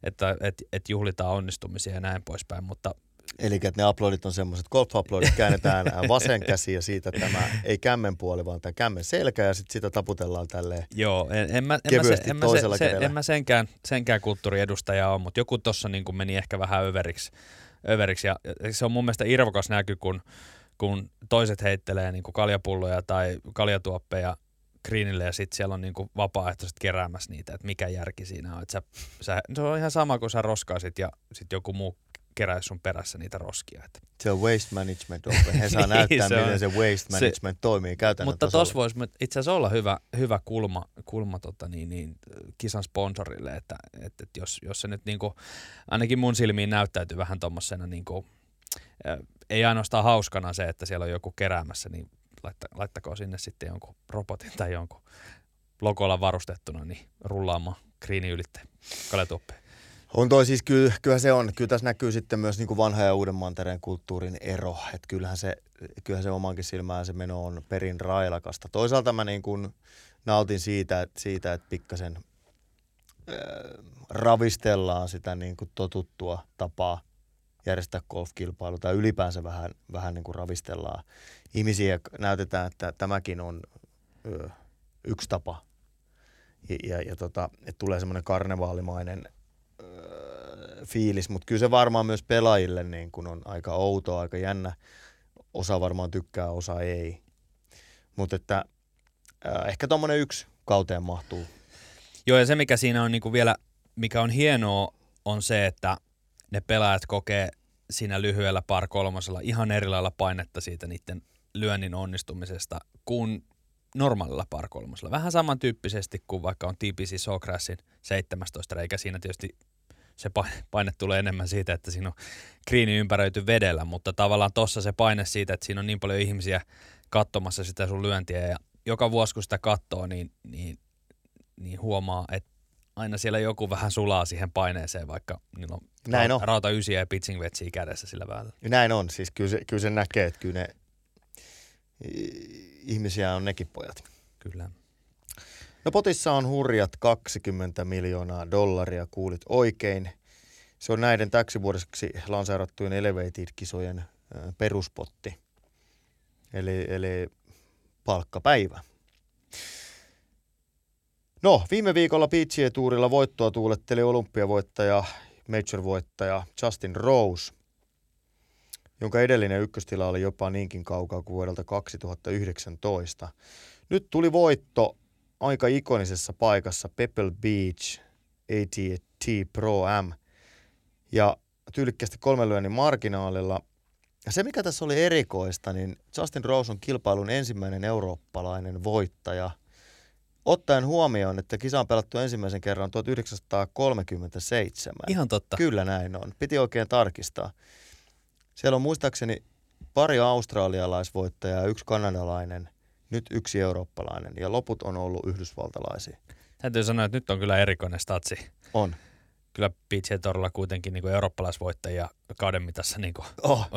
että et, et juhlitaan onnistumisia ja näin poispäin, mutta Eli että ne uploadit on semmoiset, golf-uploadit käännetään vasen käsi ja siitä tämä ei kämmen puoli, vaan tämä kämmen selkä ja sitten sitä taputellaan tälleen Joo, en, en, mä, en, mä, se, en, mä, se, se, en mä senkään, senkään kulttuuriedustaja ole, mutta joku tuossa niin meni ehkä vähän överiksi överiksi. Ja se on mun mielestä irvokas näky, kun, kun toiset heittelee niin kuin kaljapulloja tai kaljatuoppeja greenille ja sitten siellä on niin kuin vapaaehtoiset keräämässä niitä, että mikä järki siinä on. Että sä, sä, se on ihan sama kuin sä roskaisit ja sitten joku muu keräisi sun perässä niitä roskia. Että. Se on waste management open. He saa niin, näyttää, se miten on. se waste management se, toimii käytännön Mutta tuossa voisi itse asiassa olla hyvä, hyvä kulma, kulma tota niin, niin, kisan sponsorille, että, että, että jos, jos se nyt niin kuin, ainakin mun silmiin näyttäytyy vähän tuommoisena niin kuin, ei ainoastaan hauskana se, että siellä on joku keräämässä, niin laitta, laittakoon sinne sitten jonkun robotin tai jonkun logolla varustettuna niin rullaamaan kriini ylitte kaletuppeen. On toi siis, kyllä, kyllä se on. Kyllä tässä näkyy sitten myös niin kuin vanha ja uuden mantereen kulttuurin ero. Että kyllähän se, kyllähän se omankin silmään se meno on perin railakasta. Toisaalta mä niin kuin nautin siitä, siitä, että pikkasen äh, ravistellaan sitä niin kuin totuttua tapaa järjestää golfkilpailu tai ylipäänsä vähän, vähän niin kuin ravistellaan ihmisiä näytetään, että tämäkin on ö, yksi tapa. Ja, ja, ja tota, tulee semmoinen karnevaalimainen fiilis, mutta kyllä se varmaan myös pelaajille niin kun on aika outoa, aika jännä. Osa varmaan tykkää, osa ei. Mutta että ö, ehkä tuommoinen yksi kauteen mahtuu. Joo, ja se mikä siinä on niin kuin vielä, mikä on hienoa, on se, että ne pelaajat kokee siinä lyhyellä par kolmosella ihan eri lailla painetta siitä niiden lyönnin onnistumisesta kuin normaalilla par kolmosella. Vähän samantyyppisesti kuin vaikka on TPC Sawgrassin 17 reikä. Siinä tietysti se paine tulee enemmän siitä, että siinä on kriini ympäröity vedellä, mutta tavallaan tossa se paine siitä, että siinä on niin paljon ihmisiä katsomassa sitä sun lyöntiä ja joka vuosi kun sitä katsoo, niin, niin, niin huomaa, että aina siellä joku vähän sulaa siihen paineeseen, vaikka niillä on, Näin on. rauta ysiä ja pitching vetsiä kädessä sillä välillä. Näin on, siis kyllä se, kyllä se näkee, että kyllä ne ihmisiä on nekin pojat. Kyllä. No potissa on hurjat 20 miljoonaa dollaria, kuulit oikein. Se on näiden täksi vuodeksi lanseerattujen Elevated-kisojen peruspotti. Eli, eli palkkapäivä. No, viime viikolla PGA Tourilla voittoa tuuletteli olympiavoittaja, major-voittaja Justin Rose, jonka edellinen ykköstila oli jopa niinkin kaukaa kuin vuodelta 2019. Nyt tuli voitto aika ikonisessa paikassa Pebble Beach AT&T Pro M ja tyylikkästi kolmen lyönnin marginaalilla. Ja se, mikä tässä oli erikoista, niin Justin Rose on kilpailun ensimmäinen eurooppalainen voittaja – Ottaen huomioon, että kisa on pelattu ensimmäisen kerran 1937. Ihan totta. Kyllä näin on. Piti oikein tarkistaa. Siellä on muistaakseni pari australialaisvoittajaa ja yksi kanadalainen, nyt yksi eurooppalainen ja loput on ollut yhdysvaltalaisia. Täytyy sanoa, että nyt on kyllä erikoinen statsi. On. Kyllä PGA Torilla kuitenkin niin eurooppalaisvoittajia kauden mitassa niin oh.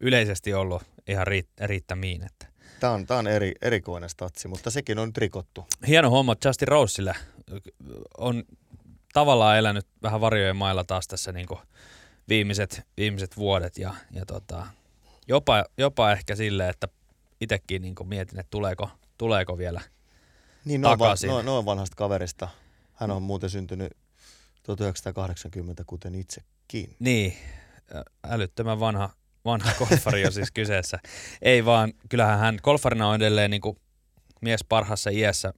yleisesti ollut ihan riittämiin. Että. Tämä on, tämä on eri, erikoinen statsi, mutta sekin on nyt rikottu. Hieno homma Justin Roselle. On tavallaan elänyt vähän varjojen mailla taas tässä niin viimeiset, viimeiset vuodet ja, ja tota, jopa, jopa ehkä silleen, että itsekin niin mietin, että tuleeko, tuleeko vielä niin, takaisin. Noin, noin vanhasta kaverista. Hän on muuten syntynyt 1980, kuten itsekin. Niin, älyttömän vanha vanha golfari on siis kyseessä. Ei vaan, kyllähän hän golfarina on edelleen niin kuin mies parhassa iässä,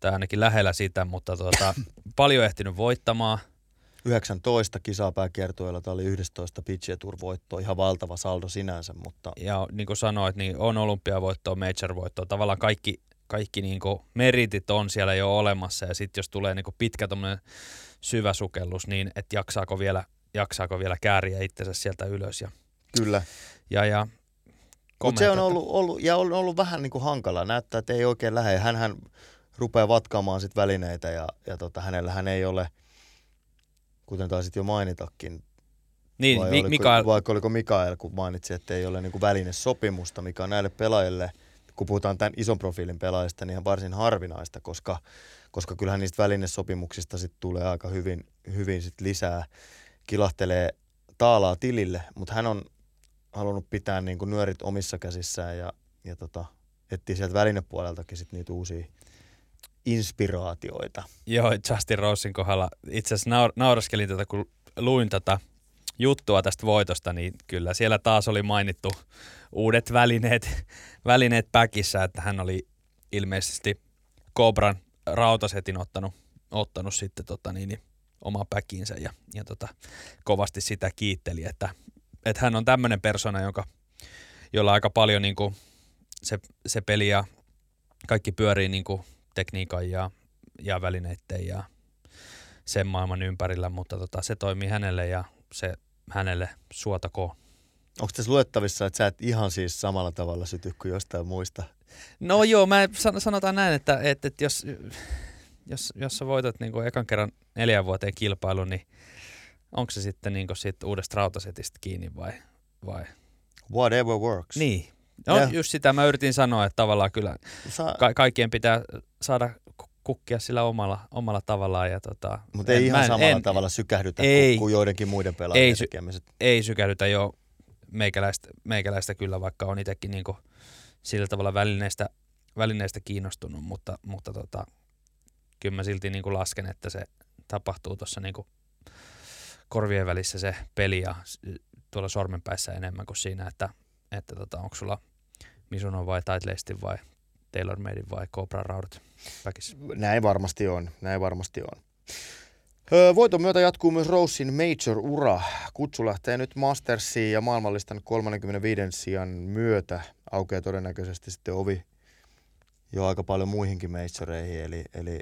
tai ainakin lähellä sitä, mutta tuota, paljon ehtinyt voittamaan. 19 kisaa pääkiertueella, tämä oli 11 PGA Tour voittoa, ihan valtava saldo sinänsä, mutta... Ja niin kuin sanoit, niin on olympiavoittoa, major-voittoa, tavallaan kaikki, kaikki niin kuin meritit on siellä jo olemassa, ja sitten jos tulee niin kuin pitkä syvä sukellus, niin että jaksaako vielä, jaksaako vielä kääriä itsensä sieltä ylös, ja Kyllä. Ja, ja Mutta se on ollut, ollut, ja on ollut vähän niin kuin hankala. Näyttää, että ei oikein lähde. Hänhän rupeaa vatkaamaan sit välineitä ja, ja tota, hänellähän ei ole, kuten taisit jo mainitakin, niin, vai Mi- oliko, Mikael... Vaikka oliko Mikael, kun mainitsi, että ei ole niin kuin välinesopimusta, mikä on näille pelaajille, kun puhutaan tämän ison profiilin pelaajista, niin ihan varsin harvinaista, koska, koska kyllähän niistä välinesopimuksista sit tulee aika hyvin, hyvin sit lisää. Kilahtelee taalaa tilille, mutta hän on halunnut pitää niin kuin nyörit omissa käsissään ja, ja tota, etsii sieltä välinepuoleltakin sit niitä uusia inspiraatioita. Joo, Justin Rosein kohdalla itse asiassa naur- nauraskelin tätä, kun luin tätä juttua tästä voitosta, niin kyllä siellä taas oli mainittu uudet välineet, välineet päkissä, että hän oli ilmeisesti Cobran rautasetin ottanut, ottanut sitten tota niin, niin, oma päkinsä ja, ja tota, kovasti sitä kiitteli, että, että hän on tämmöinen persona, jonka, jolla aika paljon niin kuin se, se peli ja kaikki pyörii niin kuin tekniikan ja, ja välineiden ja sen maailman ympärillä, mutta tota, se toimii hänelle ja se hänelle suotakoon. Onko tässä luettavissa, että sä et ihan siis samalla tavalla syty kuin jostain muista? No joo, mä sanotaan näin, että, että, että jos, jos, jos sä voitat niin kuin ekan kerran neljän vuoteen kilpailun, niin onko se sitten niin kuin siitä uudesta rautasetistä kiinni vai, vai? Whatever works. Niin. No, yeah. just sitä mä yritin sanoa, että tavallaan kyllä Sa- ka- kaikkien pitää saada kukkia sillä omalla, omalla tavallaan. Ja tota, Mutta ei ihan en, samalla en, tavalla sykähdytä ei, kuin joidenkin muiden pelaajien ei, tekemiset. Ei sykähdytä jo meikäläistä, meikäläistä kyllä, vaikka on itsekin niinku sillä tavalla välineistä, välineistä kiinnostunut, mutta, mutta tota, kyllä mä silti niinku lasken, että se tapahtuu tuossa niinku korvien välissä se peli ja tuolla sormenpäissä enemmän kuin siinä, että, että tota, onko sulla Misuno vai Titleistin vai TaylorMade vai Cobra raudat väkissä. Näin varmasti on, näin varmasti on. voiton myötä jatkuu myös Roussin Major-ura. Kutsu lähtee nyt Mastersiin ja maailmallistan 35 sijan myötä aukeaa todennäköisesti sitten ovi jo aika paljon muihinkin majoreihin. Eli, eli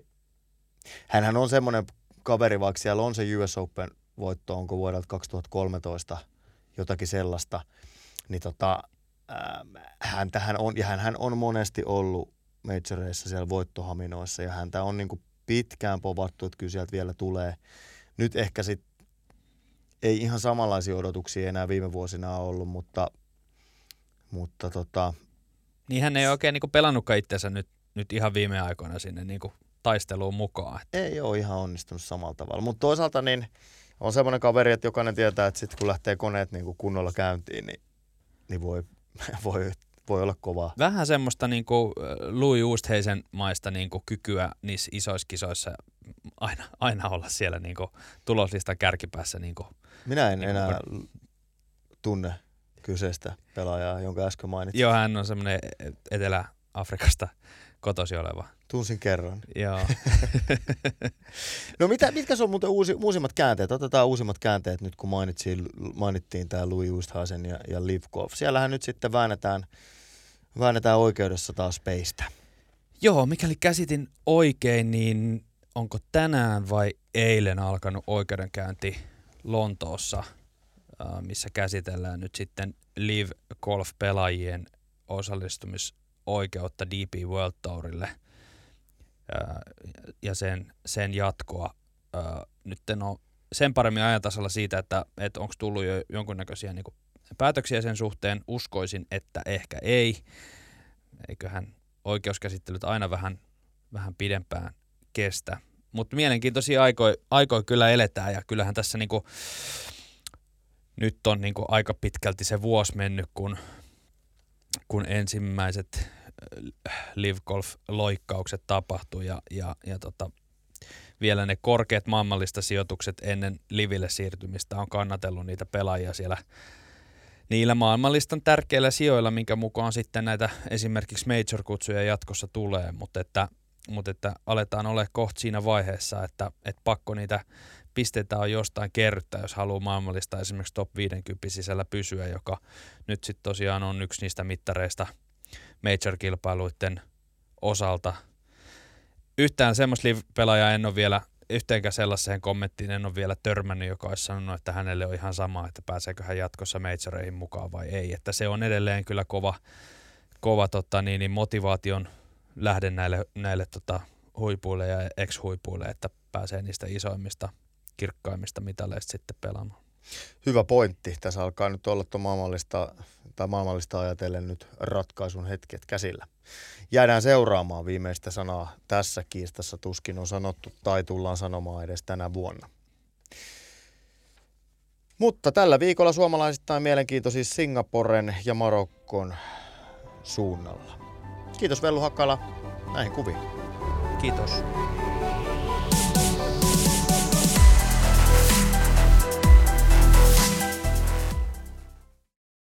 hänhän on semmoinen kaveri, vaikka siellä on se US Open voitto, onko vuodelta 2013 jotakin sellaista, niin tota, hän tähän on, ja hän on monesti ollut majoreissa siellä voittohaminoissa, ja häntä on niin kuin pitkään povattu, että kyllä sieltä vielä tulee. Nyt ehkä sitten ei ihan samanlaisia odotuksia enää viime vuosina ollut, mutta, mutta tota... Niin hän ei oikein niin pelannutkaan itsensä nyt, nyt ihan viime aikoina sinne niin taisteluun mukaan. Että. Ei ole ihan onnistunut samalla tavalla, mutta toisaalta niin on semmoinen kaveri, että jokainen tietää, että sitten kun lähtee koneet niin kuin kunnolla käyntiin, niin, niin voi voi, voi olla kovaa. Vähän semmoista niin kuin Louis Oostheisen maista niin kuin kykyä niissä isoissa kisoissa aina, aina olla siellä niin kuin tuloslistan kärkipäässä. Niin kuin, Minä en niin enää kuin... tunne kyseistä pelaajaa, jonka äsken mainitsin. Joo, hän on semmoinen Etelä-Afrikasta kotosi oleva. Tunsin kerran. Joo. no mitä, mitkä on muuten uusi, uusimmat käänteet? Otetaan uusimmat käänteet nyt, kun mainittiin, mainittiin tämä Louis Oosthuizen ja, ja Liv Golf. Siellähän nyt sitten väännetään, väännetään oikeudessa taas peistä. Joo, mikäli käsitin oikein, niin onko tänään vai eilen alkanut oikeudenkäynti Lontoossa, missä käsitellään nyt sitten Live Golf-pelaajien osallistumis oikeutta DP World Tourille ja sen, sen jatkoa. Nyt en ole sen paremmin ajantasalla siitä, että, että onko tullut jo jonkunnäköisiä niin päätöksiä sen suhteen. Uskoisin, että ehkä ei. Eiköhän oikeuskäsittelyt aina vähän, vähän pidempään kestä. Mutta mielenkiintoisia aikoja aikoi kyllä eletään ja kyllähän tässä niinku, nyt on niinku aika pitkälti se vuosi mennyt, kun kun ensimmäiset live golf loikkaukset tapahtui ja, ja, ja tota, vielä ne korkeat maailmallista sijoitukset ennen liville siirtymistä on kannatellut niitä pelaajia siellä niillä maailmallistan tärkeillä sijoilla, minkä mukaan sitten näitä esimerkiksi major-kutsuja jatkossa tulee, mutta että, mutta että aletaan olla kohta siinä vaiheessa, että, että pakko niitä pisteitä on jostain kerryttää, jos haluaa maailmallista esimerkiksi top 50 sisällä pysyä, joka nyt sitten tosiaan on yksi niistä mittareista major-kilpailuiden osalta. Yhtään semmoista pelaajaa en ole vielä, yhteenkään sellaiseen kommenttiin en ole vielä törmännyt, joka olisi sanonut, että hänelle on ihan sama, että pääseekö hän jatkossa majoreihin mukaan vai ei. Että se on edelleen kyllä kova, kova tota, niin, niin motivaation lähde näille, näille tota, huipuille ja ex-huipuille, että pääsee niistä isoimmista – kirkkaimmista mitaleista sitten pelaamaan. Hyvä pointti. Tässä alkaa nyt olla tuon maailmallista, tai maailmallista ajatellen nyt ratkaisun hetket käsillä. Jäädään seuraamaan viimeistä sanaa tässä kiistassa. Tuskin on sanottu tai tullaan sanomaan edes tänä vuonna. Mutta tällä viikolla suomalaisittain mielenkiinto siis Singaporen ja Marokkon suunnalla. Kiitos Vellu Hakala näihin kuviin. Kiitos.